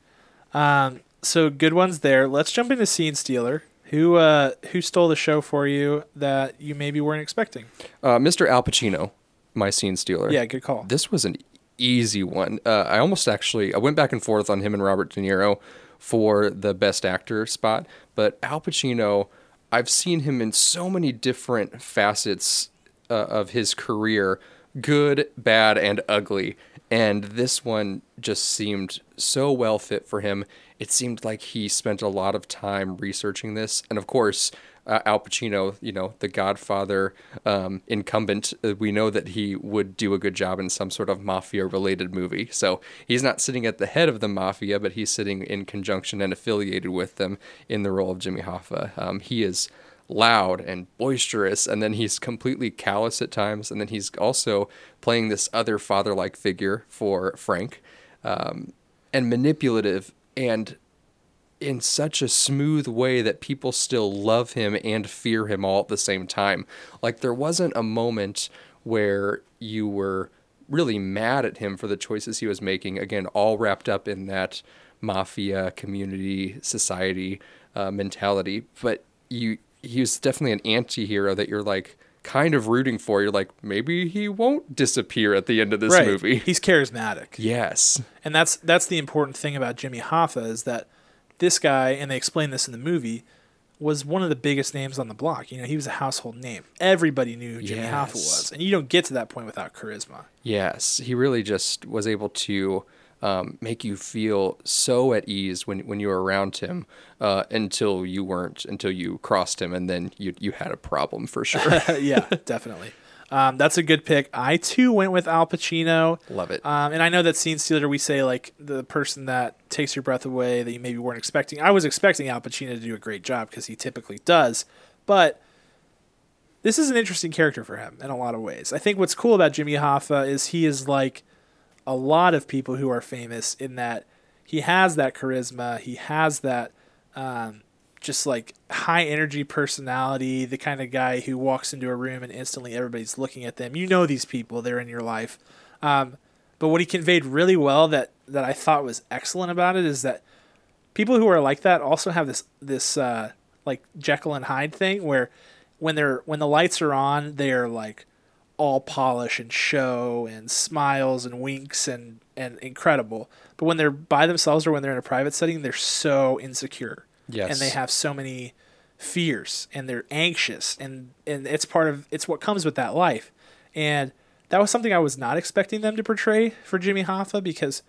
Um, so good ones there. Let's jump into Scene Stealer. Who uh, who stole the show for you that you maybe weren't expecting? uh, mr al pacino my scene stealer Yeah, good call. this was an easy one. Uh, I almost actually I went back and forth on him and Robert De Niro for the best actor spot, but Al Pacino, I've seen him in so many different facets uh, of his career, good, bad, and ugly, and this one just seemed so well fit for him. It seemed like he spent a lot of time researching this, and of course, uh, Al Pacino, you know, the Godfather um, incumbent, uh, we know that he would do a good job in some sort of mafia related movie. So he's not sitting at the head of the mafia, but he's sitting in conjunction and affiliated with them in the role of Jimmy Hoffa. Um, he is loud and boisterous, and then he's completely callous at times, and then he's also playing this other father like figure for Frank, um, and manipulative and in such a smooth way that people still love him and fear him all at the same time. Like there wasn't a moment where you were really mad at him for the choices he was making. Again, all wrapped up in that mafia community society uh, mentality. But you, he was definitely an anti-hero that you're like kind of rooting for. You're like, maybe he won't disappear at the end of this right. movie. He's charismatic. Yes. And that's that's the important thing about Jimmy Hoffa is that this guy, and they explain this in the movie, was one of the biggest names on the block. You know, he was a household name. Everybody knew who Jimmy Hoffa was, and you don't get to that point without charisma. Yes, he really just was able to um, make you feel so at ease when when you were around him uh, until you weren't, until you crossed him, and then you you had a problem for sure. yeah, definitely. Um, that's a good pick. I too went with Al Pacino. Love it. Um, and I know that scene stealer, we say like the person that takes your breath away that you maybe weren't expecting. I was expecting Al Pacino to do a great job because he typically does, but this is an interesting character for him in a lot of ways. I think what's cool about Jimmy Hoffa is he is like a lot of people who are famous in that he has that charisma, he has that um, just like high energy personality, the kind of guy who walks into a room and instantly everybody's looking at them. You know these people, they're in your life. Um, but what he conveyed really well that that I thought was excellent about it is that people who are like that also have this this uh, like Jekyll and Hyde thing where when they're when the lights are on, they're like all polish and show and smiles and winks and and incredible. But when they're by themselves or when they're in a private setting, they're so insecure. Yes. And they have so many fears and they're anxious and and it's part of it's what comes with that life. And that was something I was not expecting them to portray for Jimmy Hoffa because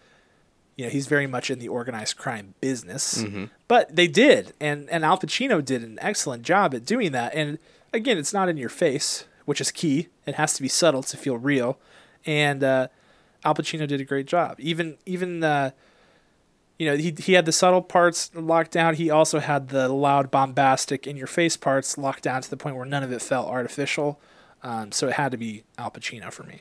you know, he's very much in the organized crime business. Mm-hmm. But they did, and and Al Pacino did an excellent job at doing that. And again, it's not in your face, which is key. It has to be subtle to feel real. And uh, Al Pacino did a great job. Even even uh, you know he he had the subtle parts locked down. He also had the loud, bombastic, in your face parts locked down to the point where none of it felt artificial. Um, so it had to be Al Pacino for me.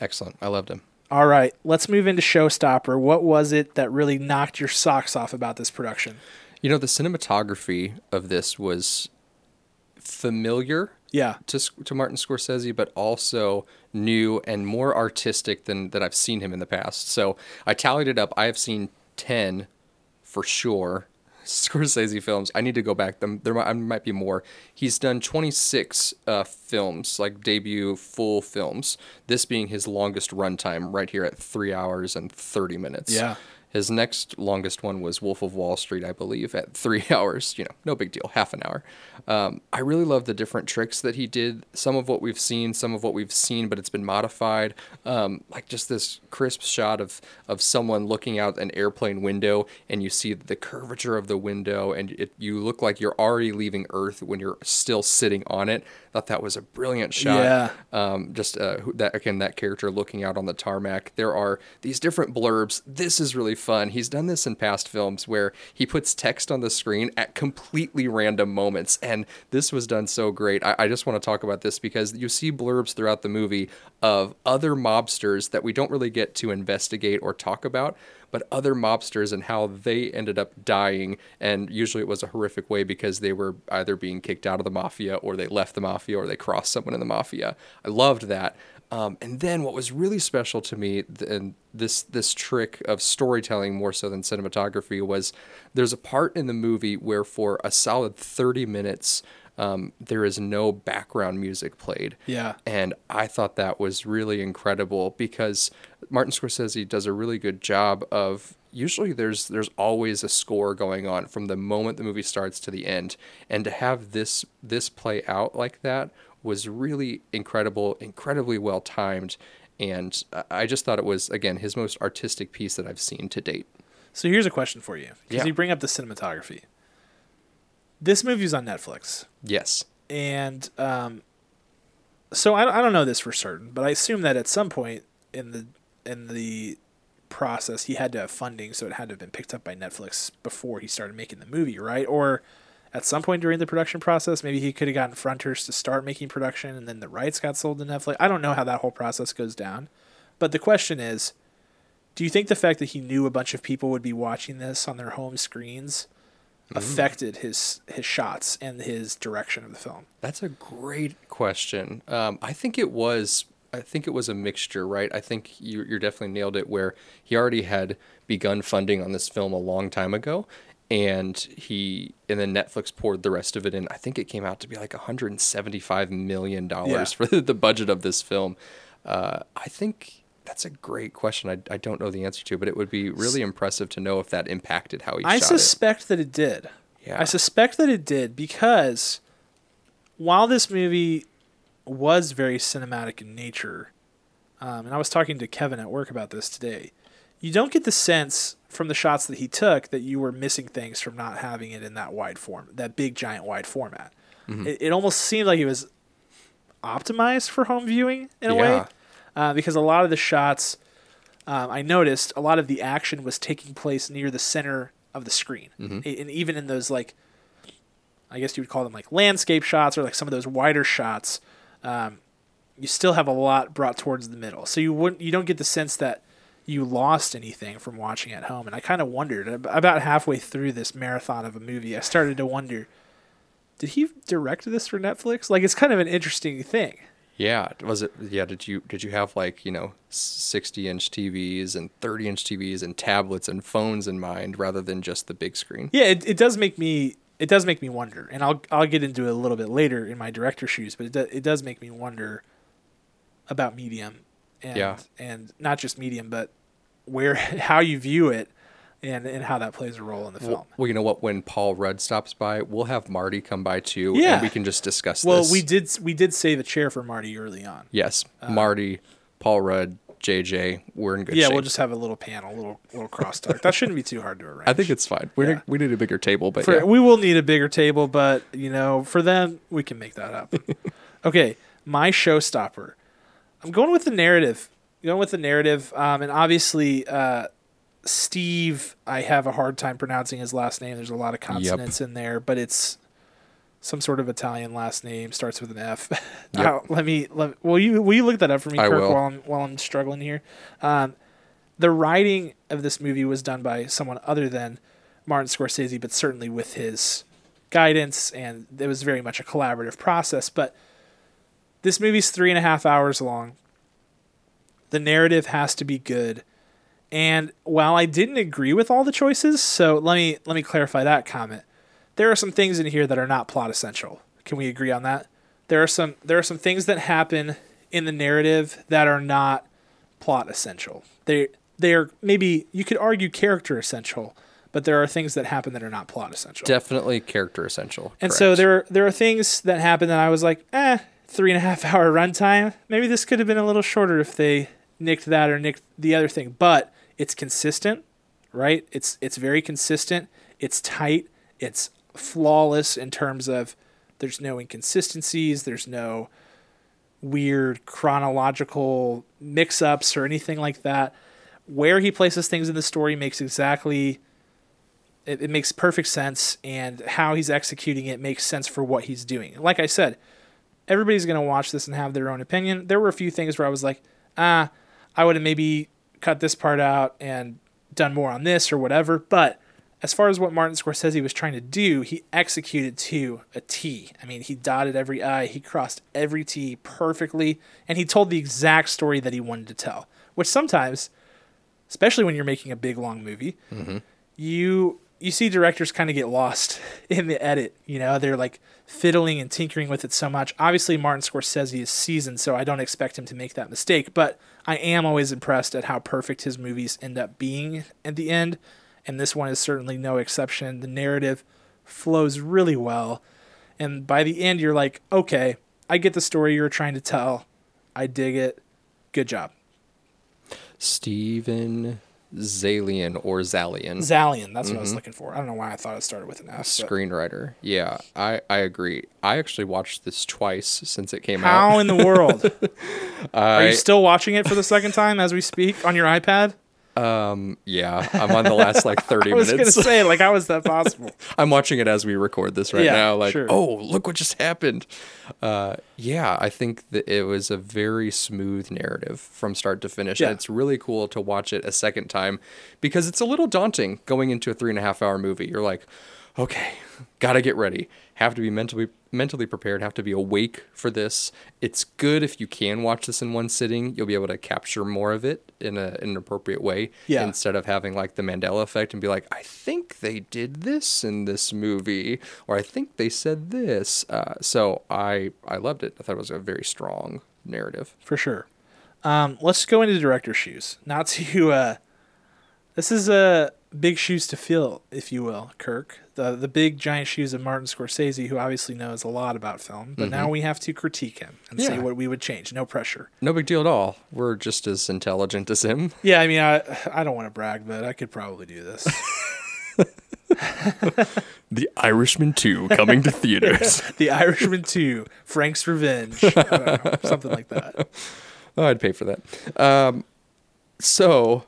Excellent. I loved him. All right, let's move into Showstopper. What was it that really knocked your socks off about this production? You know, the cinematography of this was familiar Yeah, to to Martin Scorsese, but also new and more artistic than that I've seen him in the past. So I tallied it up. I have seen ten for sure Scorsese films. I need to go back. Them there might, might be more. He's done 26 uh, films, like debut full films. This being his longest runtime, right here at three hours and 30 minutes. Yeah. His next longest one was Wolf of Wall Street, I believe, at three hours. You know, no big deal, half an hour. Um, I really love the different tricks that he did. Some of what we've seen, some of what we've seen, but it's been modified. Um, like just this crisp shot of of someone looking out an airplane window, and you see the curvature of the window, and it, you look like you're already leaving Earth when you're still sitting on it. Thought that was a brilliant shot. Yeah. Um, just uh, that again, that character looking out on the tarmac. There are these different blurbs. This is really fun. He's done this in past films where he puts text on the screen at completely random moments, and this was done so great. I, I just want to talk about this because you see blurbs throughout the movie of other mobsters that we don't really get to investigate or talk about, but other mobsters and how they ended up dying. And usually it was a horrific way because they were either being kicked out of the mafia or they left the mafia or they crossed someone in the mafia. I loved that. Um, and then what was really special to me, and this this trick of storytelling more so than cinematography, was there's a part in the movie where for a solid 30 minutes um, there is no background music played. Yeah. And I thought that was really incredible because Martin Scorsese does a really good job of usually there's there's always a score going on from the moment the movie starts to the end and to have this this play out like that was really incredible, incredibly well timed and I- just thought it was again his most artistic piece that I've seen to date. So here's a question for you because Yeah. you bring up the cinematography. This movie's on Netflix, Yes. and um, so I, I don't know this for certain, but I assume that at some point in the in the process he had to have funding, so it had to have been picked up by Netflix before he started making the movie, right? Or at some point during the production process, maybe he could have gotten fronters to start making production, and then the rights got sold to Netflix. I don't know how that whole process goes down, but the question is, do you think the fact that he knew a bunch of people would be watching this on their home screens affected his his shots and his direction of the film? That's a great question. Um, I think it was. I think it was a mixture, right? I think you you're definitely nailed it. Where he already had begun funding on this film a long time ago, and he and then Netflix poured the rest of it in. I think it came out to be like 175 million dollars Yeah. for the, the budget of this film. Uh, I think that's a great question. I, I don't know the answer to, but it would be really impressive to know if that impacted how he I shot it. suspect that it did. Yeah. I suspect that it did because while this movie was very cinematic in nature, um, and I was talking to Kevin at work about this today, you don't get the sense from the shots that he took that you were missing things from not having it in that wide form, that big giant wide format. Mm-hmm. It, it almost seemed like it was optimized for home viewing in a way, Yeah. Uh, because a lot of the shots um, I noticed a lot of the action was taking place near the center of the screen, Mm-hmm. And even in those like, I guess you would call them like landscape shots or like some of those wider shots, um, you still have a lot brought towards the middle. So you wouldn't, you don't get the sense that you lost anything from watching at home. And I kind of wondered about halfway through this marathon of a movie, I started to wonder, did he direct this for Netflix? Like it's kind of an interesting thing. Yeah, was it? Yeah, did you did you have like you know sixty inch TVs and thirty inch TVs and tablets and phones in mind rather than just the big screen? Yeah, it, it does make me it does make me wonder, and I'll I'll get into it a little bit later in my director shoes, but it do, it does make me wonder about medium and Yeah. and not just medium, but where how you view it and and how that plays a role in the film. Well, well, you know what? When Paul Rudd stops by, we'll have Marty come by too, Yeah. and we can just discuss Well, this. we did we did save a chair for Marty early on. Yes, Marty, Paul Rudd, JJ, we're in good yeah, shape. we'll just have a little panel, a little little crosstalk. that shouldn't be too hard to arrange. I think it's fine. We Yeah. need, we need a bigger table, but For, yeah. We will need a bigger table, but you know, for them, we can make that up. okay, my showstopper. I'm going with the narrative. Going with the narrative, um, and obviously, uh, Steve. I have a hard time pronouncing his last name. There's a lot of consonants in there, but it's some sort of Italian last name. Starts with an F. Yep. Uh, let me. Let, will you will you look that up for me, I Kirk, will. while I'm while I'm struggling here? Um, the writing of this movie was done by someone other than Martin Scorsese, but certainly with his guidance, and it was very much a collaborative process. But this movie's three and a half hours long. The narrative has to be good. And while I didn't agree with all the choices, so let me let me clarify that comment. There are some things in here that are not plot essential. Can we agree on that? There are some there are some things that happen in the narrative that are not plot essential. They they are maybe you could argue character essential, but there are things that happen that are not plot essential. Definitely character essential. And so there there are things that happen that I was like, eh, three and a half hour runtime. Maybe this could have been a little shorter if they nicked that or nicked the other thing. But it's consistent, right? It's it's very consistent. It's tight. It's flawless in terms of There's no inconsistencies. There's no weird chronological mix ups or anything like that. Where he places things in the story makes exactly it, it makes perfect sense and how he's executing it makes sense for what he's doing. Like I said, everybody's gonna watch this and have their own opinion. There were a few things where I was like, ah, I would have maybe cut this part out and done more on this or whatever. But as far as what Martin Scorsese was trying to do, he executed to a T. I mean, he dotted every I, he crossed every T perfectly, and he told the exact story that he wanted to tell. Which sometimes, especially when you're making a big long movie, mm-hmm. you you see directors kind of get lost in the edit. You know, they're like fiddling and tinkering with it so much. Obviously, Martin Scorsese is seasoned, so I don't expect him to make that mistake. But I am always impressed at how perfect his movies end up being at the end, and this one is certainly no exception. The narrative flows really well, and by the end, you're like, okay, I get the story you're trying to tell. I dig it. Good job. Steven Zaillian or Zaillian. Zaillian, that's what I was mm-hmm. looking for. I don't know why I thought it started with an S. but- screenwriter. Yeah, I, I agree. I actually watched this twice since it came out. How in the world? Are you still watching it for the second time as we speak on your iPad? Um, yeah, I'm on the last like 30 minutes. I was minutes. say, like, how is that possible? I'm watching it as we record this right Yeah, now. Like, sure. oh, look what just happened. Uh, yeah, I think that it was a very smooth narrative from start to finish. Yeah. And it's really cool to watch it a second time because it's a little daunting going into a three and a half hour movie. You're like, okay, gotta get ready. Have to be mentally mentally prepared. Have to be awake for this. It's good if you can watch this in one sitting. You'll be able to capture more of it in, a, in an appropriate way Yeah. instead of having like the Mandela effect and be like, I think they did this in this movie, or I think they said this. Uh, so I I loved it. I thought it was a very strong narrative. For sure. Um, let's go into director's shoes. Not to, uh, this is a big shoes to fill, if you will, Kirk. The, the big giant shoes of Martin Scorsese, who obviously knows a lot about film, but now we have to critique him and see Mm-hmm. What we would change. No pressure. No big deal at all. We're just as intelligent as him. Yeah, I mean, I, I don't want to brag, but I could probably do this. The Irishman 2 coming to theaters. the Irishman 2, Frank's Revenge, know, something like that. oh, I'd pay for that. Um, so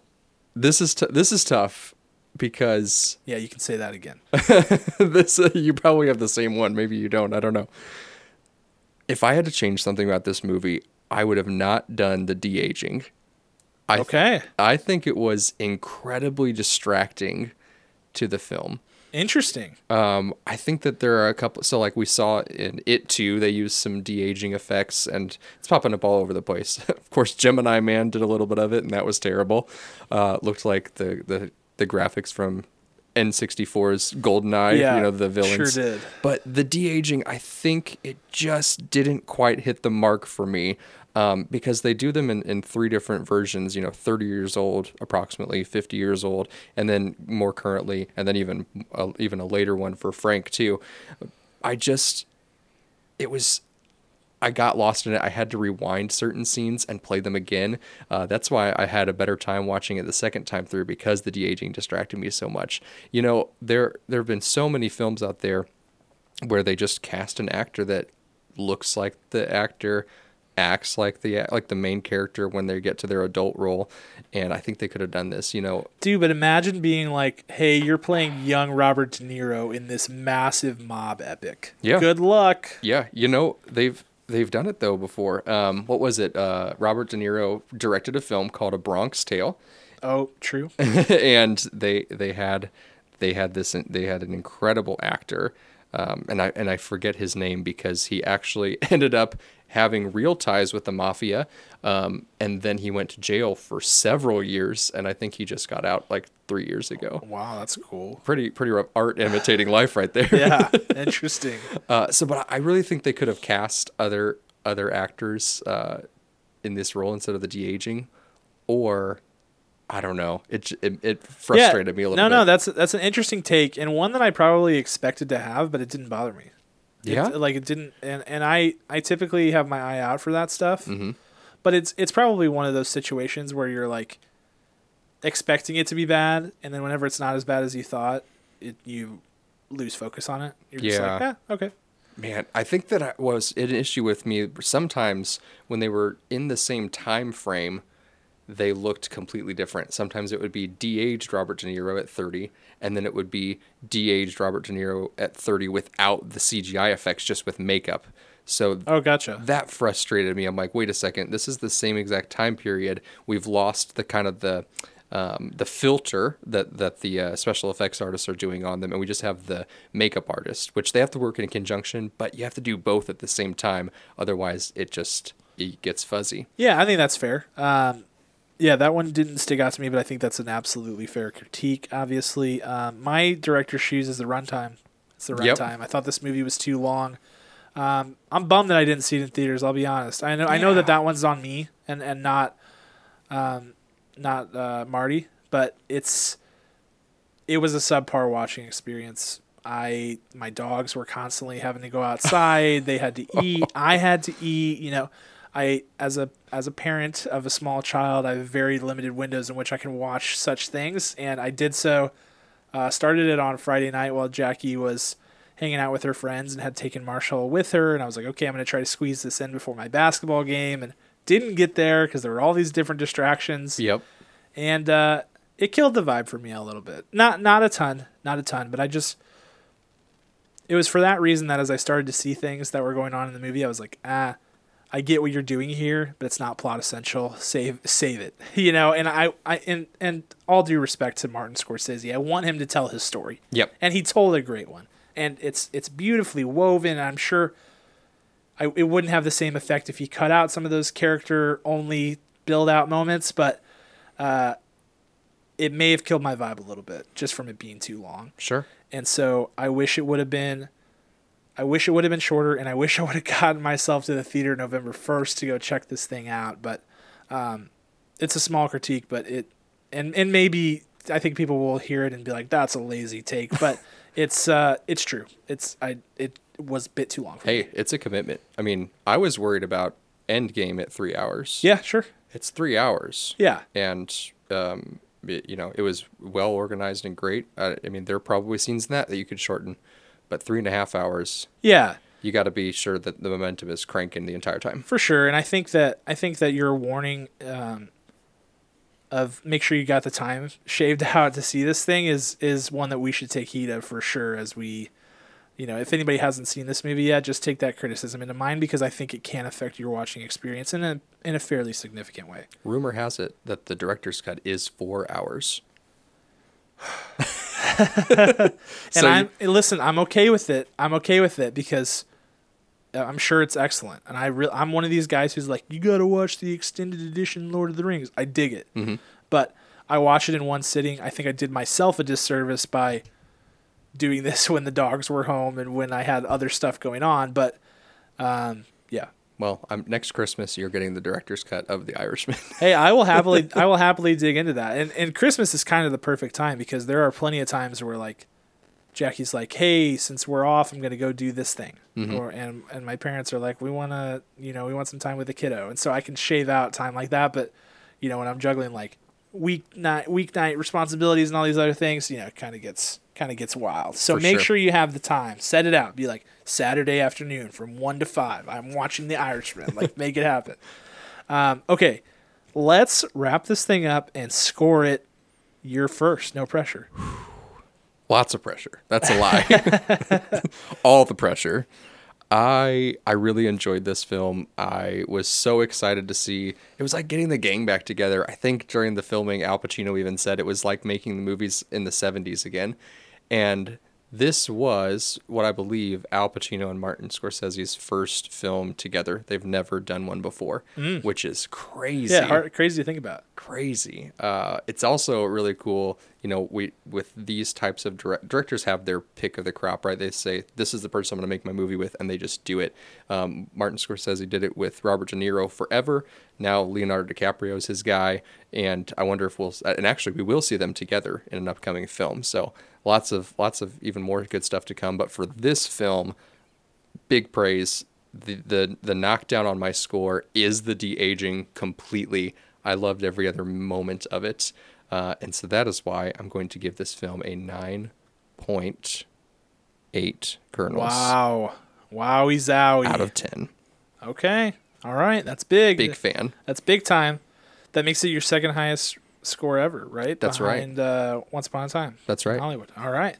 this is t- this is tough because Yeah, you can say that again. this uh, you probably have the same one. Maybe you don't. I don't know. If I had to change something about this movie, I would have not done the de aging. I th- Okay. I think it was incredibly distracting to the film. Interesting. Um, I think that there are a couple. So, like we saw in It Too, they used some de aging effects, and it's popping up all over the place. of course, Gemini Man did a little bit of it, and that was terrible. Uh, looked like the the the graphics from N64's GoldenEye. Yeah, you know the villains. sure did. But the de aging, I think it just didn't quite hit the mark for me. Um, because they do them in, in three different versions, you know, 30 years old, approximately 50 years old, and then more currently, and then even a, even a later one for Frank too. I just, it was, I got lost in it. I had to rewind certain scenes and play them again. Uh, that's why I had a better time watching it the second time through because the de aging distracted me so much. You know, there there have been so many films out there where they just cast an actor that looks like the actor acts like the like the main character when they get to their adult role and i think they could have done this you know Dude, but imagine being like, hey, you're playing young Robert De Niro in this massive mob epic. Yeah. Good luck. yeah you know they've they've done it though before. Um what was it? Uh robert de niro directed a film called a bronx tale. Oh, true. and they they had they had this they had an incredible actor. Um, and I and I forget his name because he actually ended up having real ties with the mafia um, and then he went to jail for several years and I think he just got out like three years ago Wow, that's cool. pretty pretty rough art imitating life right there Yeah, interesting. uh, so, but I really think they could have cast other other actors uh, in this role instead of the de aging, or I don't know. It it, it frustrated yeah. me a little bit. no, bit. No, that's that's an interesting take and one that I probably expected to have, but it didn't bother me. It- Yeah? like it didn't, and and I I typically have my eye out for that stuff. Mhm. But it's it's probably one of those situations where you're like expecting it to be bad, and then whenever it's not as bad as you thought, it you lose focus on it. You're just like, Yeah. yeah, okay. Man, I think that I was an issue with me sometimes when they were in the same time frame, they looked completely different. Sometimes it would be de-aged Robert De Niro at 30, and then it would be de-aged Robert De Niro at 30 without the CGI effects, just with makeup. So Oh, gotcha. that frustrated me. I'm like, wait a second, this is the same exact time period. We've lost the kind of the um, the filter that that the uh, special effects artists are doing on them, and we just have the makeup artist, which they have to work in conjunction, but you have to do both at the same time. Otherwise, it just it gets fuzzy. Yeah, I think that's fair. Um, yeah, that one didn't stick out to me, but I think that's an absolutely fair critique. Obviously, um, my director's shoes is the runtime. It's the Yep. runtime. I thought this movie was too long. Um, I'm bummed that I didn't see it in theaters. I'll be honest. I know I know that that one's on me and and not, um, not uh, Marty, but it's it was a subpar watching experience. I my dogs were constantly having to go outside. they had to eat. I had to eat. You know, I as a as a parent of a small child, I have very limited windows in which I can watch such things, and I did so. Uh, started it on Friday night while Jackie was hanging out with her friends and had taken Marshall with her, and I was like, okay, I'm gonna try to squeeze this in before my basketball game, and didn't get there because there were all these different distractions Yep. and uh, it killed the vibe for me a little bit. Not not a ton, not a ton, but I just it was for that reason that as I started to see things that were going on in the movie, I was like, ah, I get what you're doing here, but it's not plot essential. Save save it, you know. And I I and and all due respect to Martin Scorsese, I want him to tell his story, Yep. and he told a great one, and it's it's beautifully woven. And I'm sure. I, it wouldn't have the same effect if he cut out some of those character only build out moments, but uh, it may have killed my vibe a little bit just from it being too long. Sure. And so I wish it would have been I wish it would have been shorter and I wish I would have gotten myself to the theater November 1st to go check this thing out, but um, it's a small critique, but it and and maybe I think people will hear it and be like that's a lazy take, but it's uh it's true. It's I it was a bit too long for me. Hey, it's a commitment. I mean, I was worried about Endgame at three hours. Yeah, sure. It's three hours. Yeah. and um, it, you know it was well organized and great. I, I mean, there are probably scenes in that that you could shorten, but three and a half hours, Yeah. you got to be sure that the momentum is cranking the entire time. for sure and i think that i think that your warning um, of make sure you got the time shaved out to see this thing is is one that we should take heed of for sure as we you know if anybody hasn't seen this movie yet just take that criticism into mind because i think it can affect your watching experience in a in a fairly significant way Rumor has it that the director's cut is four hours. and So i'm listen i'm okay with it. I'm okay with it because uh, i'm sure it's excellent. And i re- i'm one of these guys who's like you gotta watch the extended edition lord of the rings. I dig it. Mhm. but i watched it in one sitting. I think i did myself a disservice by doing this when the dogs were home and when i had other stuff going on. But um, yeah Well, I'm, next Christmas you're getting the director's cut of The Irishman. hey i will happily i will happily dig into that. And and christmas is kind of the perfect time because there are plenty of times where like jackie's like hey since we're off i'm gonna go do this thing. Mm-hmm. Or and and my parents are like we want to you know we want some time with the kiddo. And so i can shave out time like that but you know when i'm juggling like weeknight weeknight responsibilities and all these other things you know it kind of gets kind of gets wild. So For make sure. sure you have the time. Set it out. Be like saturday afternoon from 1 to 5 i'm watching the irishman like make it happen um, okay let's wrap this thing up and score it you're first no pressure Lots of pressure. That's a lie. All the pressure. I I really enjoyed this film. I was so excited to see. It was like getting the gang back together. I think during the filming, Al Pacino even said it was like making the movies in the '70s again. And this was what I believe Al Pacino and Martin Scorsese's first film together. They've never done one before, which is crazy yeah hard, crazy to think about crazy. Uh, it's also really cool. You know, we with these types of direct, directors have their pick of the crop, right? They say this is the person I'm going to make my movie with, and they just do it. Um, Martin Scorsese did it with Robert De Niro forever. Now Leonardo DiCaprio is his guy, and I wonder if we'll and actually we will see them together in an upcoming film. So lots of lots of even more good stuff to come. But for this film, big praise. The, the the knockdown on my score is the de aging completely. I loved every other moment of it, uh, and so that is why I'm going to give this film a nine point eight kernels. wow Wowie zowie. out of 10. okay. All right. That's big. Big fan. That's big time. That makes it your second highest score ever, right? That's right. Behind, Uh, Once Upon a Time. That's right. Hollywood. All right.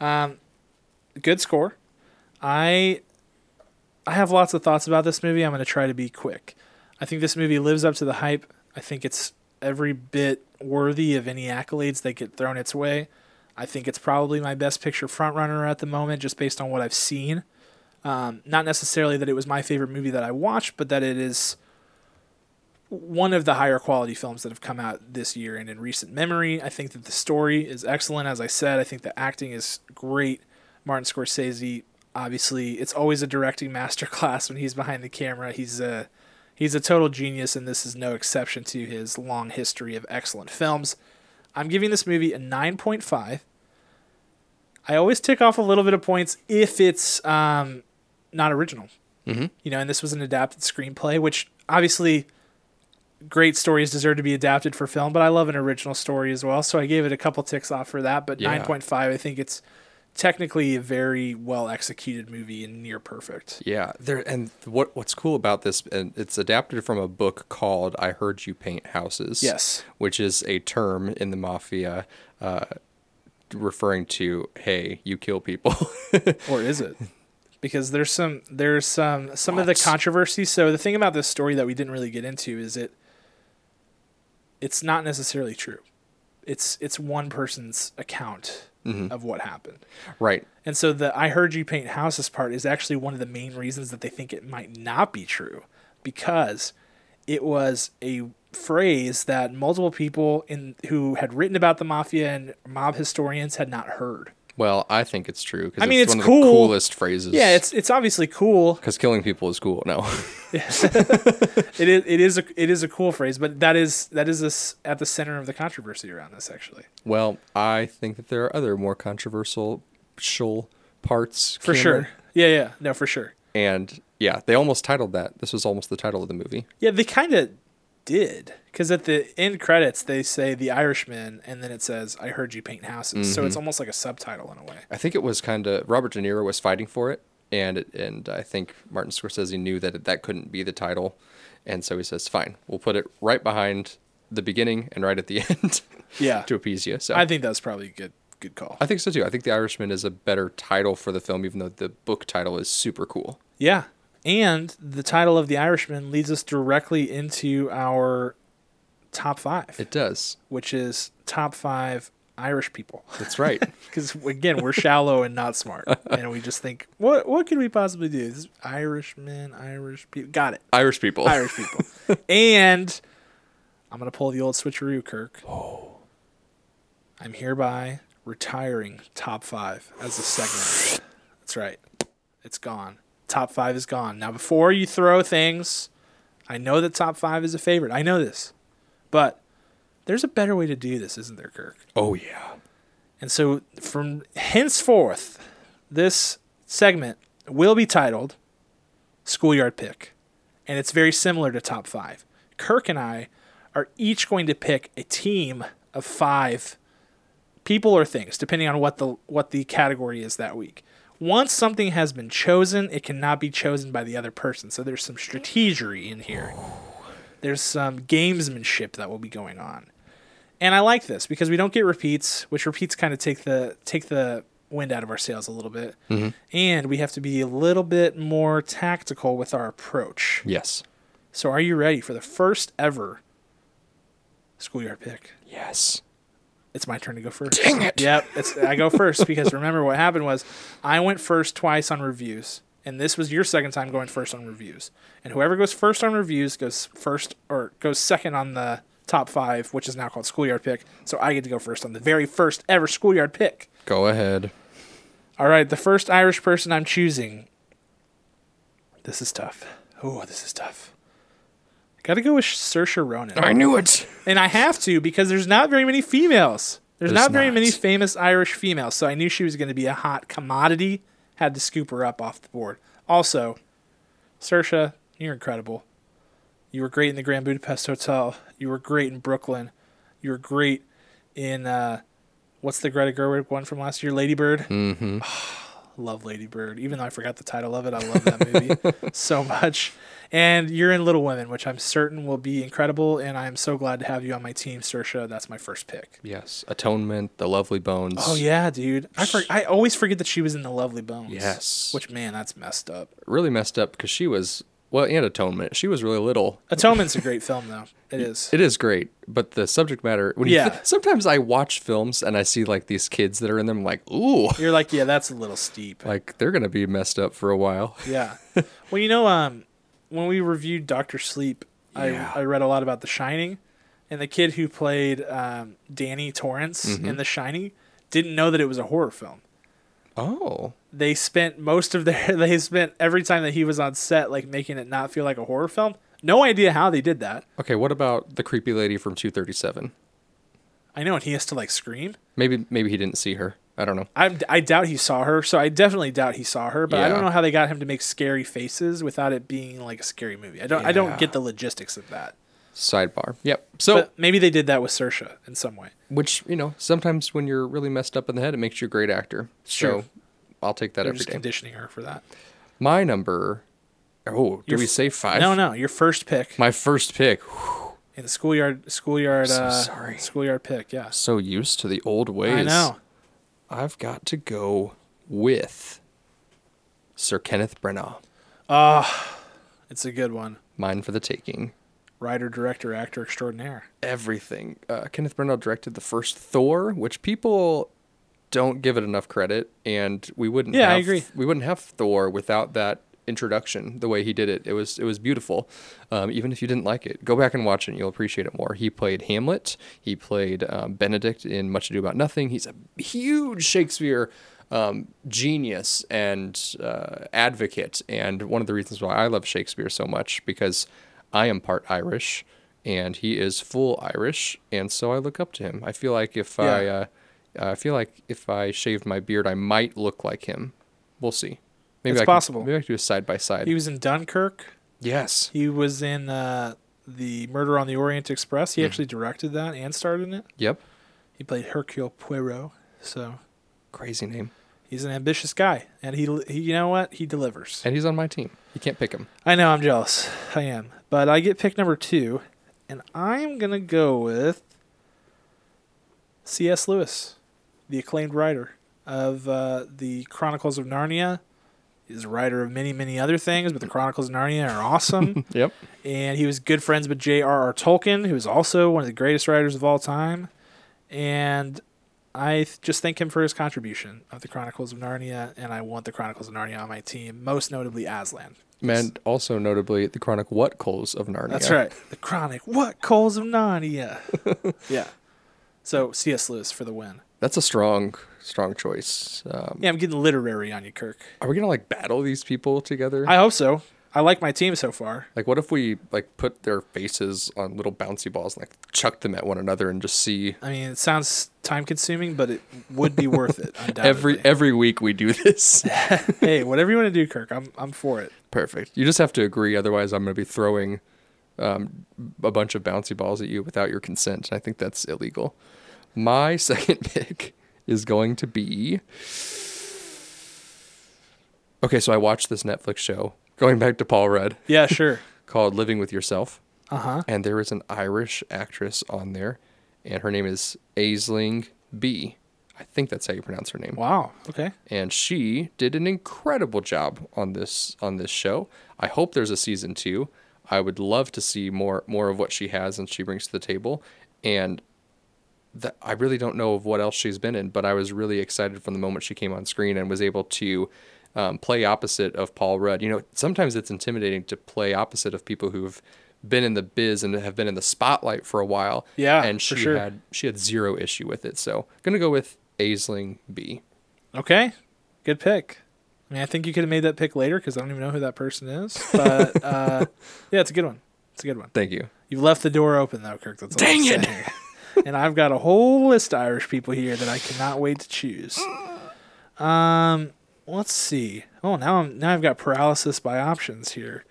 Um, good score. I I have lots of thoughts about this movie. I'm going to try to be quick. I think this movie lives up to the hype. I think it's every bit worthy of any accolades that get thrown its way. I think it's probably my best picture frontrunner at the moment, just based on what I've seen. Um, not necessarily that it was my favorite movie that I watched, but that it is one of the higher quality films that have come out this year and in recent memory. I think that the story is excellent. As I said, I think the acting is great. Martin Scorsese, obviously, it's always a directing masterclass when he's behind the camera. He's a he's a total genius, and this is no exception to his long history of excellent films. I'm giving this movie a 9.5. I always tick off a little bit of points if it's um, not original. Mm-hmm. You know, and this was an adapted screenplay, which obviously great stories deserve to be adapted for film, but I love an original story as well. So I gave it a couple ticks off for that. But Yeah. 9.5, I think it's technically a very well executed movie and near perfect. Yeah, there and what what's cool about this and it's adapted from a book called I Heard You Paint Houses. Yes. which is a term in the mafia uh, referring to hey, you kill people. or is it? Because there's some there's some some of the controversy. So the thing about this story that we didn't really get into is it it's not necessarily true. It's it's one person's account Mm-hmm. of what happened. right. And so the I heard you paint houses part is actually one of the main reasons that they think it might not be true because it was a phrase that multiple people in who had written about the mafia and mob historians had not heard. Well, I think it's true because I mean, it's one of cool. the coolest phrases. Yeah, it's it's obviously cool. because killing people is cool. No, It is it is a it is a cool phrase, but that is that is this at the center of the controversy around this actually. well, I think that there are other more controversial parts For Cameron. sure. Yeah, yeah. No, for sure. And yeah, they almost titled that. This was almost the title of the movie. Yeah, they kind of did because at the end credits they say the Irishman, and then it says "I heard you paint houses," so it's mm-hmm. almost like a subtitle in a way. I think it was kind of Robert De Niro was fighting for it, and it, and I think Martin Scorsese knew that that couldn't be the title, and so he says, "Fine, we'll put it right behind the beginning and right at the end Yeah, to appease you." So I think that's probably a good good call. I think so too. I think The Irishman is a better title for the film, even though the book title is super cool. Yeah, and the title of the Irishman leads us directly into our top five, It does. which is top five Irish people. That's right. Because again, we're shallow and not smart, and we just think, what what could we possibly do? This Irishmen, Irish people, got it. Irish people. Irish people. and I'm gonna pull the old switcheroo, Kirk. Oh, I'm hereby retiring top five as a segment. That's right. It's gone. Top five is gone. Now, before you throw things, I know that top five is a favorite. I know this, but there's a better way to do this, isn't there, Kirk? Oh yeah. And so from henceforth, this segment will be titled Schoolyard Pick. And it's very similar to Top 5. Kirk and I are each going to pick a team of five people or things, depending on what the what the category is that week. Once something has been chosen, it cannot be chosen by the other person. So there's some strategery in here. There's some gamesmanship that will be going on and I like this because we don't get repeats, which repeats kind of take the take the wind out of our sails a little bit, mm-hmm. and we have to be a little bit more tactical with our approach. Yes. So, are you ready for the first ever schoolyard pick? Yes. It's my turn to go first. Dang it. Yep, it's I go first because remember what happened was I went first twice on reviews, and this was your second time going first on reviews. And whoever goes first on reviews goes first or goes second on the top five, which is now called schoolyard pick. So I get to go first on the very first ever schoolyard pick. Go ahead. All right, the first Irish person I'm choosing. This is tough. Oh, this is tough. Got to go with Saoirse Ronan. I knew it. And I have to because there's not very many females. There's, There's not very not. many famous Irish females, so I knew she was going to be a hot commodity. Had to scoop her up off the board. Also, Saoirse, you're incredible. You were great in the Grand Budapest Hotel. You were great in Brooklyn. You were great in uh, what's the Greta Gerwig one from last year, Lady Bird. Mm-hmm. love Lady Bird. Even though I forgot the title of it, I love that movie so much. And you're in Little Women, which I'm certain will be incredible. And I am so glad to have you on my team, Saoirse. That's my first pick. Yes, Atonement, The Lovely Bones. Oh yeah, dude. I for, I always forget that she was in The Lovely Bones. Yes. Which man, that's messed up. really messed up because she was well, and Atonement. She was really little. Atonement's a great film though. It is. It is great, but the subject matter. When Yeah. You th- sometimes I watch films and I see like these kids that are in them. I'm like, ooh, You're like, yeah, that's a little steep. like they're gonna be messed up for a while. Yeah. well, you know, um, when we reviewed Doctor Sleep, Yeah. I I read a lot about The Shining, and the kid who played um, Danny Torrance Mm-hmm. in The Shining didn't know that it was a horror film. Oh, They spent most of their they spent every time that he was on set like making it not feel like a horror film. No idea how they did that. okay. What about the creepy lady from 237? I know, and he has to like scream. Maybe maybe he didn't see her. I don't know. I, I doubt he saw her, so I definitely doubt he saw her. But I don't know how they got him to make scary faces without it being like a scary movie. I don't I don't get the logistics of that. Sidebar. Yep. So, But maybe they did that with Saoirse in some way. which you know, sometimes when you're really messed up in the head, it makes you a great actor. Sure. So, I'll take that They're every just day. conditioning her for that. My number. Oh, did Your we say five? No, no, your first pick My first pick. in the schoolyard schoolyard So uh, sorry. schoolyard pick. Yeah, So used to the old ways. I know. I've got to go with Sir Kenneth Branagh. It's a good one. Mine for the taking. Writer, director, actor extraordinaire. Everything. Uh, Kenneth Branagh directed the first Thor, which people don't give it enough credit, and we wouldn't. Yeah, I agree. We wouldn't have Thor without that introduction. The way he did it, it was it was beautiful. Um, even if you didn't like it, go back and watch it. and You'll appreciate it more. He played Hamlet. He played um, Benedict in Much Ado About Nothing. He's a huge Shakespeare um, genius and uh, advocate, and one of the reasons why I love Shakespeare so much because I am part Irish, and he is full Irish, and so I look up to him. I feel like if I, uh, I feel like if I shaved my beard, I might look like him. We'll see. Maybe It's I possible. Can, maybe I can do a side by side. He was in Dunkirk. Yes. He was in uh, the Murder on the Orient Express. He actually directed that and starred in it. Yep. He played Hercule Poirot. So Crazy name. he's an ambitious guy, and he, he you know what he delivers. And he's on my team. You can't pick him. I know I'm jealous. I am, but I get pick number two, and I'm gonna go with C.S. Lewis, the acclaimed writer of uh, the Chronicles of Narnia. He's a writer of many, many other things, but the Chronicles of Narnia are awesome. Yep. and he was good friends with J.R.R. Tolkien, who is also one of the greatest writers of all time. And I th- just thank him for his contribution of the Chronicles of Narnia, and I want the Chronicles of Narnia on my team, most notably Aslan. And also notably the chronic what coals of Narnia. That's right. The Chronic. What Coals of Narnia? yeah. So C.S. Lewis for the win. That's a strong, strong choice. Um, Yeah, I'm getting literary on you, Kirk. Are we gonna like battle these people together? I hope so. I like my team so far. like, what if we like put their faces on little bouncy balls and like chuck them at one another and just see I mean, it sounds time consuming, but it would be worth it. Every every week we do this? hey, whatever you want to do, Kirk, I'm I'm for it. Perfect. You just have to agree, otherwise I'm gonna be throwing um, a bunch of bouncy balls at you without your consent. I think that's illegal. My second pick is going to be. Okay, so I watched this Netflix show. Going back to Paul Rudd. Yeah, sure. called Living with Yourself. Uh huh. And there is an Irish actress on there, and her name is Aisling Bea. I think that's how you pronounce her name. Wow. Okay. And she did an incredible job on this on this show. I hope there's a season two. I would love to see more more of what she has and she brings to the table. And that I really don't know of what else she's been in, but I was really excited from the moment she came on screen and was able to um, play opposite of Paul Rudd. You know, sometimes it's intimidating to play opposite of people who've been in the biz and have been in the spotlight for a while. Yeah, and for she sure. had she had zero issue with it. So gonna go with Aisling Bea. Okay. Good pick. I mean, I think you could have made that pick later because I don't even know who that person is. But uh, yeah, it's a good one. It's a good one. Thank you. You've left the door open though, Kirk. That's all I'm Dang it. And I've got a whole list of Irish people here that I cannot wait to choose. Um, let's see. Oh, now I'm now I've got paralysis by options here.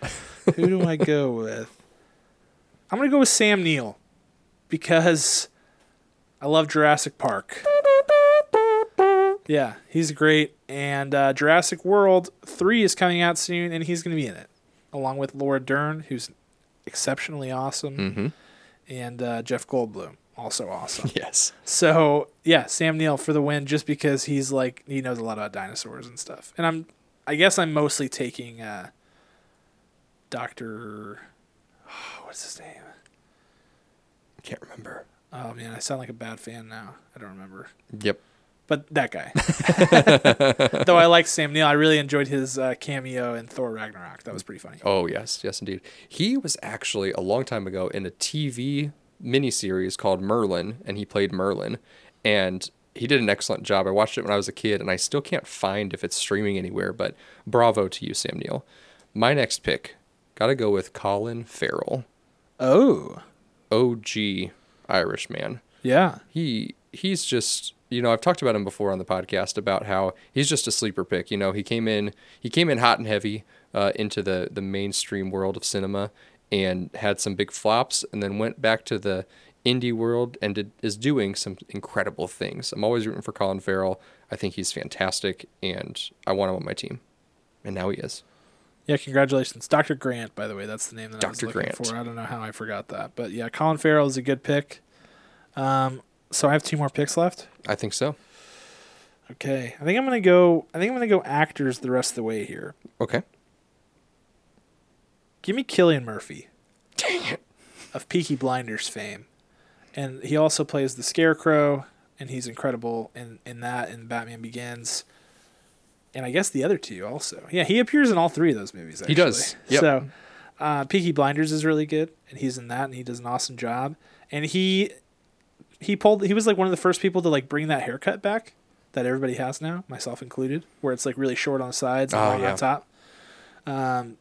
Who do I go with? I'm gonna go with Sam Neill because I love Jurassic Park. Yeah, he's great. And uh, Jurassic World 3 is coming out soon, and he's going to be in it, along with Laura Dern, who's exceptionally awesome, Mm-hmm. and uh, Jeff Goldblum, also awesome. Yes. so, yeah, Sam Neill for the win just because he's like, he knows a lot about dinosaurs and stuff. And I'm, I guess I'm mostly taking uh, Dr. what's his name? Can't remember. Oh, man, I sound like a bad fan now. I don't remember. Yep. But that guy. Though I like Sam Neill, I really enjoyed his uh, cameo in Thor Ragnarok. That was pretty funny. Oh yes, yes indeed. He was actually a long time ago in a TV miniseries called Merlin, and he played Merlin, and he did an excellent job. I watched it when I was a kid, and I still can't find if it's streaming anywhere. But bravo to you, Sam Neill. My next pick, gotta go with Colin Farrell, Oh, OG Irish man. yeah. he he's just you know I've talked about him before on the podcast about how he's just a sleeper pick. You know he came in he came in hot and heavy uh, into the the mainstream world of cinema and had some big flops and then went back to the indie world and did, is doing some incredible things. I'm always rooting for Colin Farrell. I think he's fantastic and I want him on my team. And now he is. Yeah, congratulations. Dr. Grant, by the way, that's the name that I was looking Grant. for. I don't know how I forgot that. But yeah, Colin Farrell is a good pick. Um, so I have two more picks left. I think so. Okay. I think I'm gonna go I think I'm gonna go actors the rest of the way here. Okay. Give me Cillian Murphy. Dang it. of Peaky Blinders fame. And he also plays the Scarecrow, and he's incredible in, in that and Batman Begins. And I guess the other two also. Yeah, he appears in all three of those movies. Actually. He does. Yep. So, uh, Peaky Blinders is really good, and he's in that, and he does an awesome job. And he he pulled. He was like one of the first people to like bring that haircut back that everybody has now, myself included, where it's like really short on the sides and Oh, long yeah. on top. Um,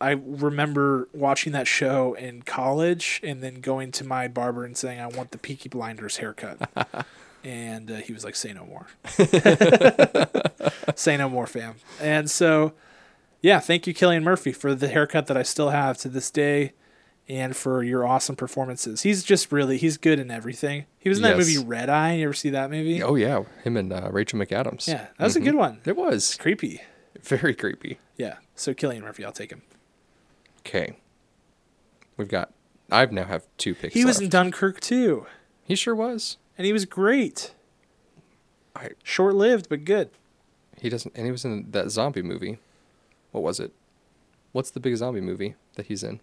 I remember watching that show in college and then going to my barber and saying, I want the Peaky Blinders haircut. and uh, he was like, say no more. say no more, fam. And so, yeah, thank you, Cillian Murphy, for the haircut that I still have to this day and for your awesome performances. He's just really, he's good in everything. He was in that movie Red Eye. You ever see that movie? Oh yeah, him and uh, Rachel McAdams. Yeah, that was a good one. It was Creepy. very creepy. Yeah. So Cillian Murphy, I'll take him. Okay. We've got. I've now have two picks. He was left. in Dunkirk too, He sure was. and he was great. I, Short lived, but good. he doesn't. And he was in that zombie movie. What was it? What's the big zombie movie that he's in?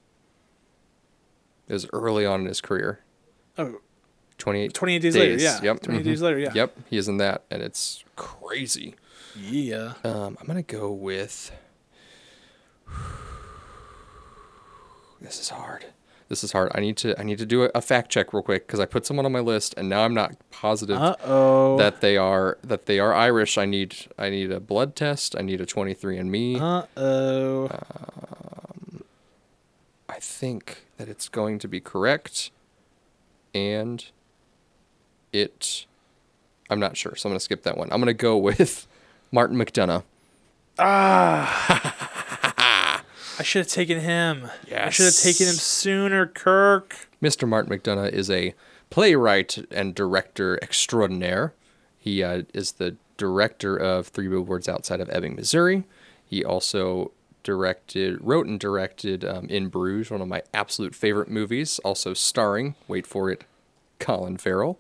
It was early on in his career. Oh, 28, 28 days, later. Yeah. Yep. 28 mhm. days later. Yeah. Yep. He is in that, and it's crazy. Yeah. Um, I'm gonna go with. This is hard. This is hard. I need to. I need to do a, a fact check real quick because I put someone on my list, and now I'm not positive Uh oh. that they are that they are Irish. I need. I need a blood test. I need a 23andMe. Uh oh. Um, I think that it's going to be correct, and it. I'm not sure, so I'm gonna skip that one. I'm gonna go with Martin McDonagh. I should have taken him. Yes. I should have taken him sooner, Kirk. Mr. Martin McDonagh is a playwright and director extraordinaire. He uh, is the director of Three Billboards Outside of Ebbing, Missouri. He also directed, wrote and directed um, In Bruges, one of my absolute favorite movies, also starring, wait for it, Colin Farrell.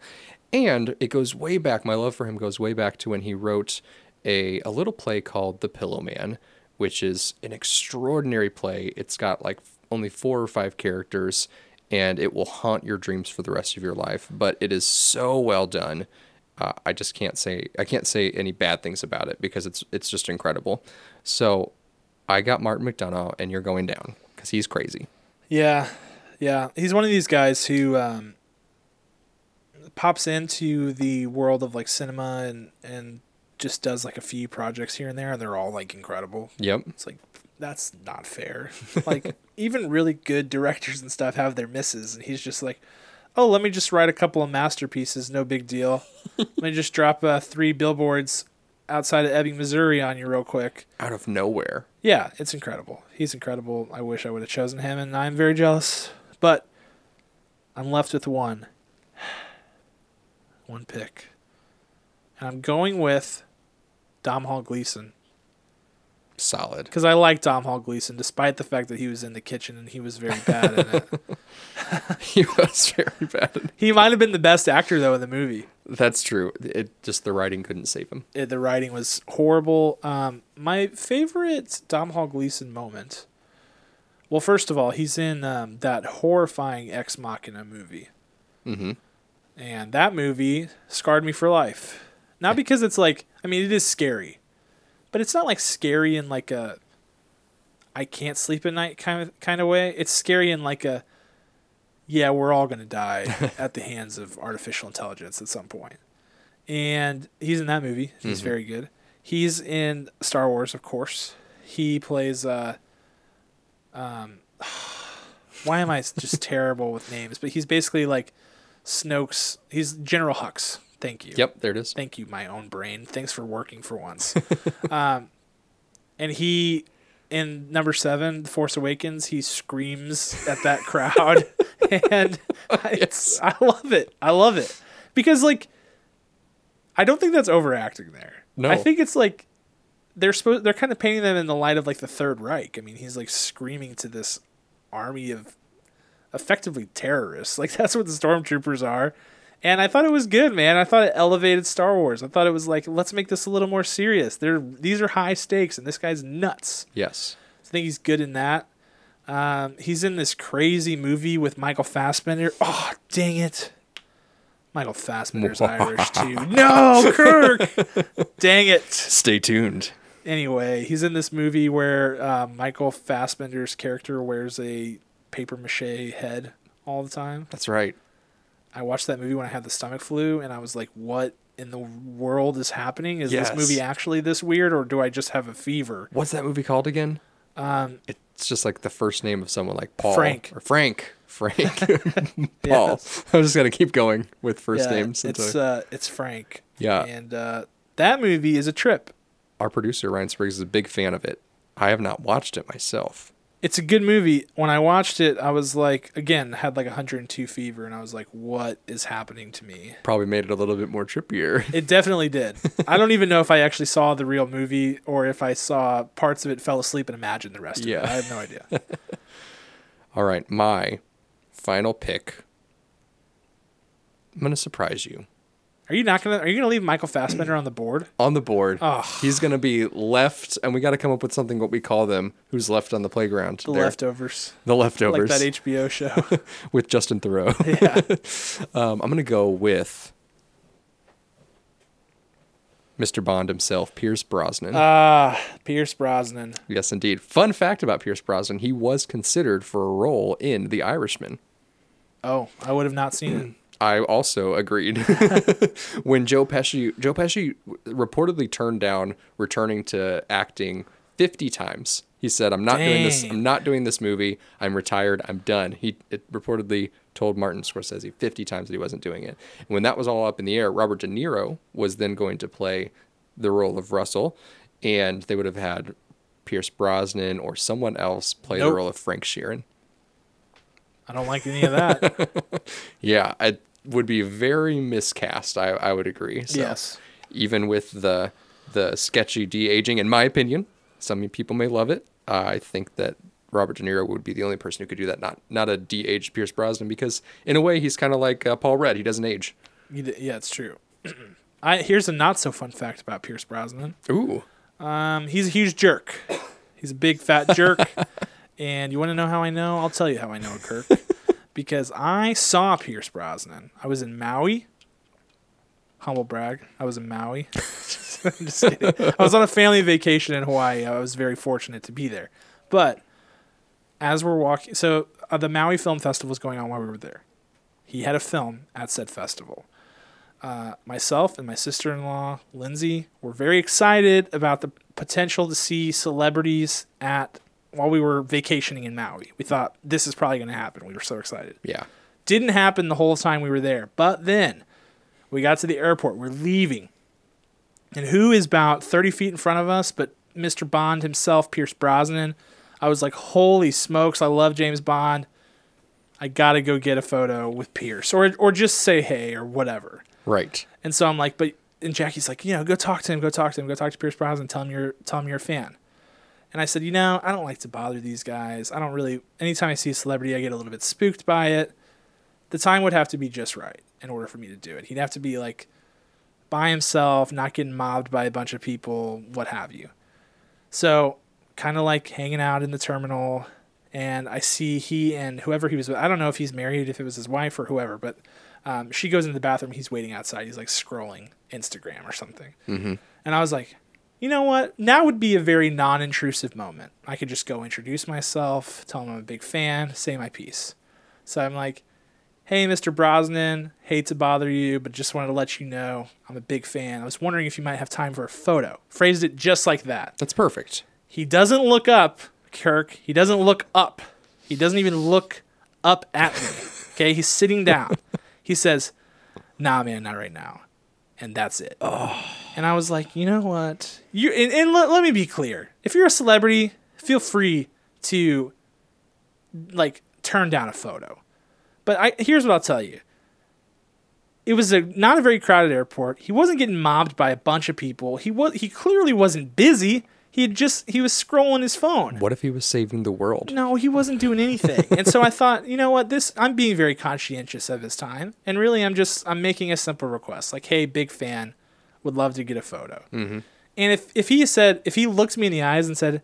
And it goes way back, my love for him goes way back to when he wrote a, a little play called The Pillowman, which is an extraordinary play. It's got like only four or five characters, and it will haunt your dreams for the rest of your life. But it is so well done. Uh, I just can't say I can't say any bad things about it because it's it's just incredible. So I got Martin McDonagh, and you're going down because he's crazy. Yeah. Yeah. He's one of these guys who um, pops into the world of like cinema and, and just does like a few projects here and there, and they're all like incredible. Yep. It's like that's not fair. like even really good directors and stuff have their misses, and he's just like, oh, let me just write a couple of masterpieces, no big deal. let me just drop uh, three billboards outside of Ebbing, Missouri on you real quick. Out of nowhere. Yeah, it's incredible. He's incredible. I wish I would have chosen him, and I'm very jealous. But I'm left with one. One pick. And I'm going with Domhnall Gleeson. Solid. Because I like Domhnall Gleeson, despite the fact that he was in the kitchen and he was very bad in it. he was very bad. He might have been the best actor though in the movie. That's true. It just the writing couldn't save him. It, the writing was horrible. Um, my favorite Domhnall Gleeson moment. Well, first of all, he's in um, that horrifying Ex Machina movie. Mm-hmm. and that movie scarred me for life. Not because it's like, I mean, it is scary, but it's not like scary in like a I can't sleep at night kind of kind of way. It's scary in like a yeah, we're all gonna die at the hands of artificial intelligence at some point. And he's in that movie. He's Mhm. very good. He's in Star Wars, of course. He plays uh um why am I just terrible with names? But he's basically like Snoke's. He's General Hux. Thank you. Yep, there it is. Thank you, my own brain. Thanks for working for once. um, and he, in number seven, The Force Awakens, he screams at that crowd, and it's, I love it. I love it because like, I don't think that's overacting there. No. I think it's like they're supposed they're kind of painting them in the light of like the Third Reich. I mean, he's like screaming to this army of effectively terrorists. Like that's what the stormtroopers are. And I thought it was good, man. I thought it elevated Star Wars. I thought it was like, let's make this a little more serious. They're these are high stakes, and this guy's nuts. Yes. I think he's good in that. Um, he's in this crazy movie with Michael Fassbender. Oh, dang it. Michael Fassbender's Irish too. No, Kirk. dang it. Stay tuned. Anyway, he's in this movie where uh, Michael Fassbender's character wears a paper mache head all the time. That's right. I watched that movie when I had the stomach flu, and I was like, "What in the world is happening? Is Yes. this movie actually this weird, or do I just have a fever?" What's that movie called again? Um, It's just like the first name of someone like Paul Frank. or Frank. Frank. Paul. Yes. I'm just gonna keep going with first yeah, names. It's until- uh, it's Frank. Yeah. and uh, that movie is a trip. Our producer Ryan Spriggs is a big fan of it. I have not watched it myself. It's a good movie. When I watched it, I was like, again, had like 102 fever, and I was like, "What is happening to me?" Probably made it a little bit more trippier. It definitely did. I don't even know if I actually saw the real movie or if I saw parts of it, fell asleep, and imagined the rest of Yeah. it. I have no idea. All right, my final pick. I'm gonna surprise you. Are you not gonna? Are you gonna leave Michael Fassbender on the board? On the board, Oh, he's gonna be left, and we got to come up with something what we call them. Who's left on the playground? the They're- leftovers, The like leftovers. that HBO show. with Justin Theroux. yeah. Um, I'm gonna go with Mr. Bond himself, Pierce Brosnan. Ah, Pierce Brosnan. yes, indeed. Fun fact about Pierce Brosnan: he was considered for a role in The Irishman. Oh, I would have not seen it. I also agreed. when Joe Pesci Joe Pesci reportedly turned down returning to acting 50 times. He said, "I'm not doing this. I'm not doing this movie. I'm retired. I'm done." He it reportedly told Martin Scorsese 50 times that he wasn't doing it. And when that was all up in the air, Robert De Niro was then going to play the role of Russell, and they would have had Pierce Brosnan or someone else play the role of Frank Sheeran. I don't like any of that. Yeah, it would be very miscast. I, I would agree. So yes. Even with the the sketchy de aging, in my opinion, some people may love it. Uh, I think that Robert De Niro would be the only person who could do that. Not not a de aged Pierce Brosnan, because in a way he's kind of like uh, Paul Rudd. He doesn't age. Yeah, it's true. I here's a not so fun fact about Pierce Brosnan. Ooh, Um, he's a huge jerk. He's a big fat jerk. and you want to know how I know? I'll tell you how I know, Kirk. Because I saw Pierce Brosnan. I was in Maui. Humble brag. I was in Maui. Just kidding. I was on a family vacation in Hawaii. I was very fortunate to be there. But as we're walking, so uh, the Maui Film Festival was going on while we were there. He had a film at said festival. Uh, myself and my sister in law, Lindsay, were very excited about the potential to see celebrities at while we were vacationing in Maui. We thought this is probably going to happen. We were so excited. yeah. Didn't happen the whole time we were there. But then we got to the airport. We're leaving. And who is about 30 feet in front of us but Mr. Bond himself, Pierce Brosnan? I was like, holy smokes, I love James Bond. I got to go get a photo with Pierce or, or just say hey or whatever. Right. And so I'm like, but and Jackie's like, you know, go talk to him, go talk to him, go talk to Pierce Brosnan, tell him you're tell him you're a fan. And I said, you know, I don't like to bother these guys. I don't really. Anytime I see a celebrity, I get a little bit spooked by it. The time would have to be just right in order for me to do it. He'd have to be like by himself, not getting mobbed by a bunch of people, what have you. So, kind of like hanging out in the terminal, and I see he and whoever he was with. I don't know if he's married, if it was his wife or whoever, but um, she goes into the bathroom. He's waiting outside. He's like scrolling Instagram or something. Mm-hmm. And I was like, you know what? Now would be a very non intrusive moment. I could just go introduce myself, tell him I'm a big fan, say my piece. So I'm like, hey, Mr. Brosnan, hate to bother you, but just wanted to let you know I'm a big fan. I was wondering if you might have time for a photo. Phrased it just like that. That's perfect. He doesn't look up, Kirk. He doesn't look up. He doesn't even look up at me. Okay, he's sitting down. He says, "Nah, man, not right now," and that's it. Oh. And I was like, you know what? You and, and let, let me be clear. If you're a celebrity, feel free to like turn down a photo. But I here's what I'll tell you. It was a not a very crowded airport. He wasn't getting mobbed by a bunch of people. He was he clearly wasn't busy. He just he was scrolling his phone. What if he was saving the world? No, he wasn't doing anything. and so I thought, you know what, this I'm being very conscientious of his time. And really I'm just I'm making a simple request. Like, hey, big fan, would love to get a photo. Mm-hmm. And if if he said if he looked me in the eyes and said,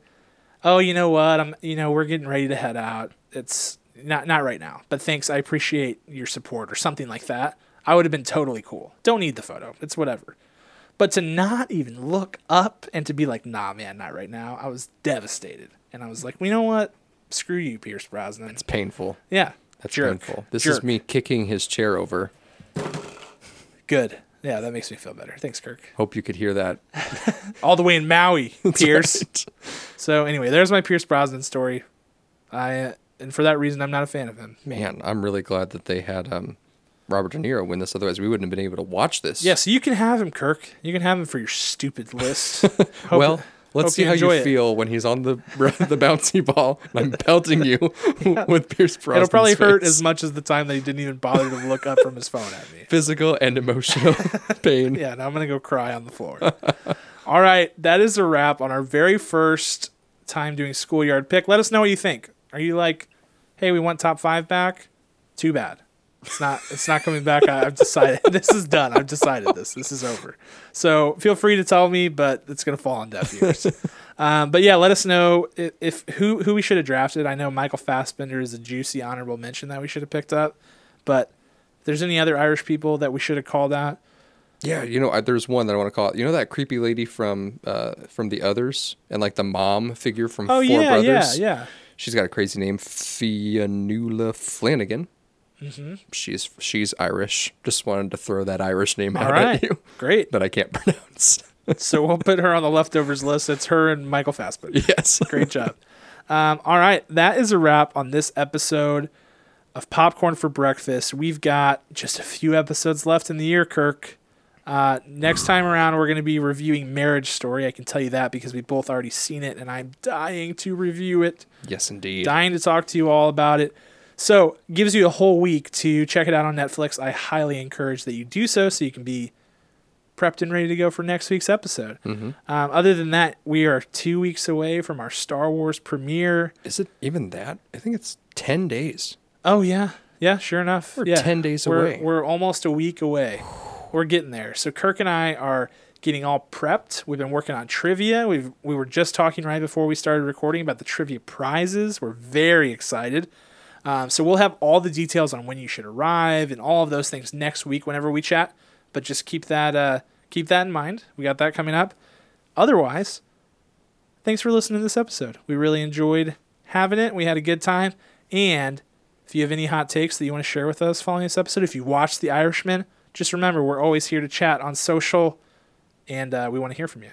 "Oh, you know what? I'm you know, we're getting ready to head out. It's not not right now, but thanks. I appreciate your support or something like that." I would have been totally cool. Don't need the photo. It's whatever. But to not even look up and to be like, nah, man, not right now, I was devastated. And I was like, well, you know what? Screw you, Pierce Brosnan. It's painful. yeah. That's jerk. painful. This Jerk. is me kicking his chair over. Good. Yeah, that makes me feel better. Thanks, Kirk. Hope you could hear that. All the way in Maui, Pierce. Right. So anyway, there's my Pierce Brosnan story. I and for that reason, I'm not a fan of him. Man, I'm really glad that they had um, Robert De Niro win this. Otherwise, we wouldn't have been able to watch this. Yeah, so you can have him, Kirk. You can have him for your stupid list. Hope- well, let's see you how you it. feel when he's on the the bouncy ball and I'm pelting you with Pierce Brosnan. it'll probably hurt as much as the time that he didn't even bother to look up from his phone at me. physical and emotional pain. Yeah, now I'm gonna go cry on the floor. All right, that is a wrap on our very first time doing schoolyard pick. Let us know what you think. Are you like, hey, we want top five back? Too bad. It's not. It's not coming back. I, I've decided this is done. I've decided this. This is over. So feel free to tell me, but it's gonna fall on deaf ears. um, but yeah, let us know if, if who who we should have drafted. I know Michael Fassbender is a juicy honorable mention that we should have picked up, but if there's any other Irish people that we should have called out. Yeah, you know, I, there's one that I want to call it. You know that creepy lady from uh, from the others and like the mom figure from Oh Four yeah, Brothers. yeah, yeah. She's got a crazy name, Fionnuala Flanagan. Mm-hmm. She's she's Irish. Just wanted to throw that Irish name All out right, at you great. that I can't pronounce. So we'll put her on the leftovers list. It's her and Michael Fassbender. yes. Great job. Um, all right, that is a wrap on this episode of Popcorn for Breakfast. We've got just a few episodes left in the year, Kirk. Uh, next time around, we're going to be reviewing Marriage Story. I can tell you that because we've both already seen it, and I'm dying to review it. Yes, indeed. dying to talk to you all about it. So, gives you a whole week to check it out on Netflix. I highly encourage that you do so so you can be prepped and ready to go for next week's episode. hmm Um, other than that, we are two weeks away from our Star Wars premiere. Is it even that? I think it's ten days. Oh, yeah. Yeah, sure enough. We're yeah. 10 days we're, away. We're almost a week away. We're getting there. So, Kirk and I are getting all prepped. We've been working on trivia. We've, we were just talking right before we started recording about the trivia prizes. We're very excited. Um, so we'll have all the details on when you should arrive and all of those things next week whenever we chat. But just keep that uh, keep that in mind. We got that coming up. Otherwise, thanks for listening to this episode. We really enjoyed having it. We had a good time. And if you have any hot takes that you want to share with us following this episode, if you watched The Irishman, just remember we're always here to chat on social, and uh, we want to hear from you.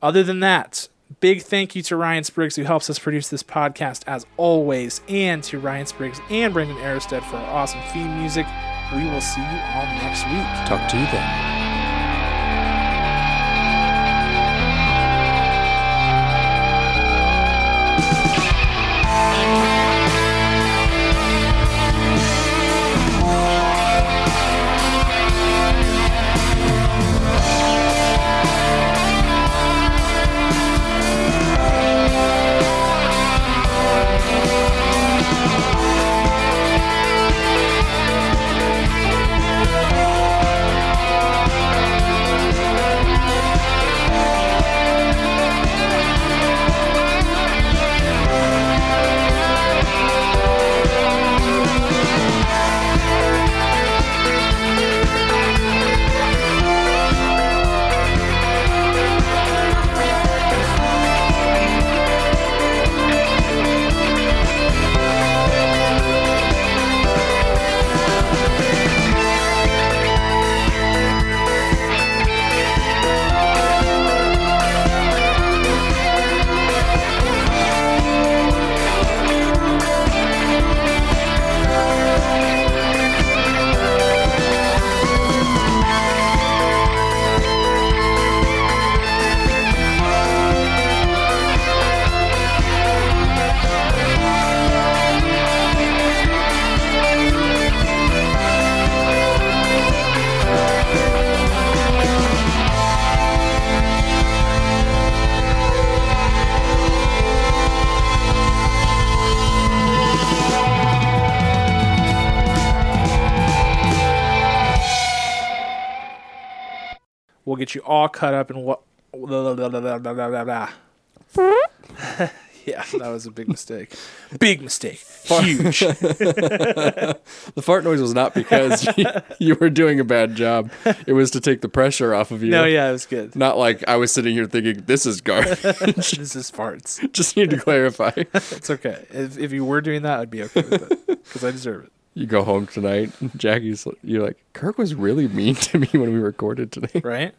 Other than that, big thank you to Ryan Spriggs who helps us produce this podcast as always, and to Ryan Spriggs and Brendan Aristad for our awesome theme music. We will see you all next week. Talk to you then. Get you all caught up in what. yeah, that was a big mistake. Big mistake. Huge. The fart noise was not because you, you were doing a bad job. It was to take the pressure off of you. no, yeah, it was good. Not like I was sitting here thinking this is garbage. this is farts. Just need to clarify. It's okay. If, if you were doing that, I'd be okay with it because I deserve it. You go home tonight, Jackie's. You're like, Kirk was really mean to me when we recorded today. Right?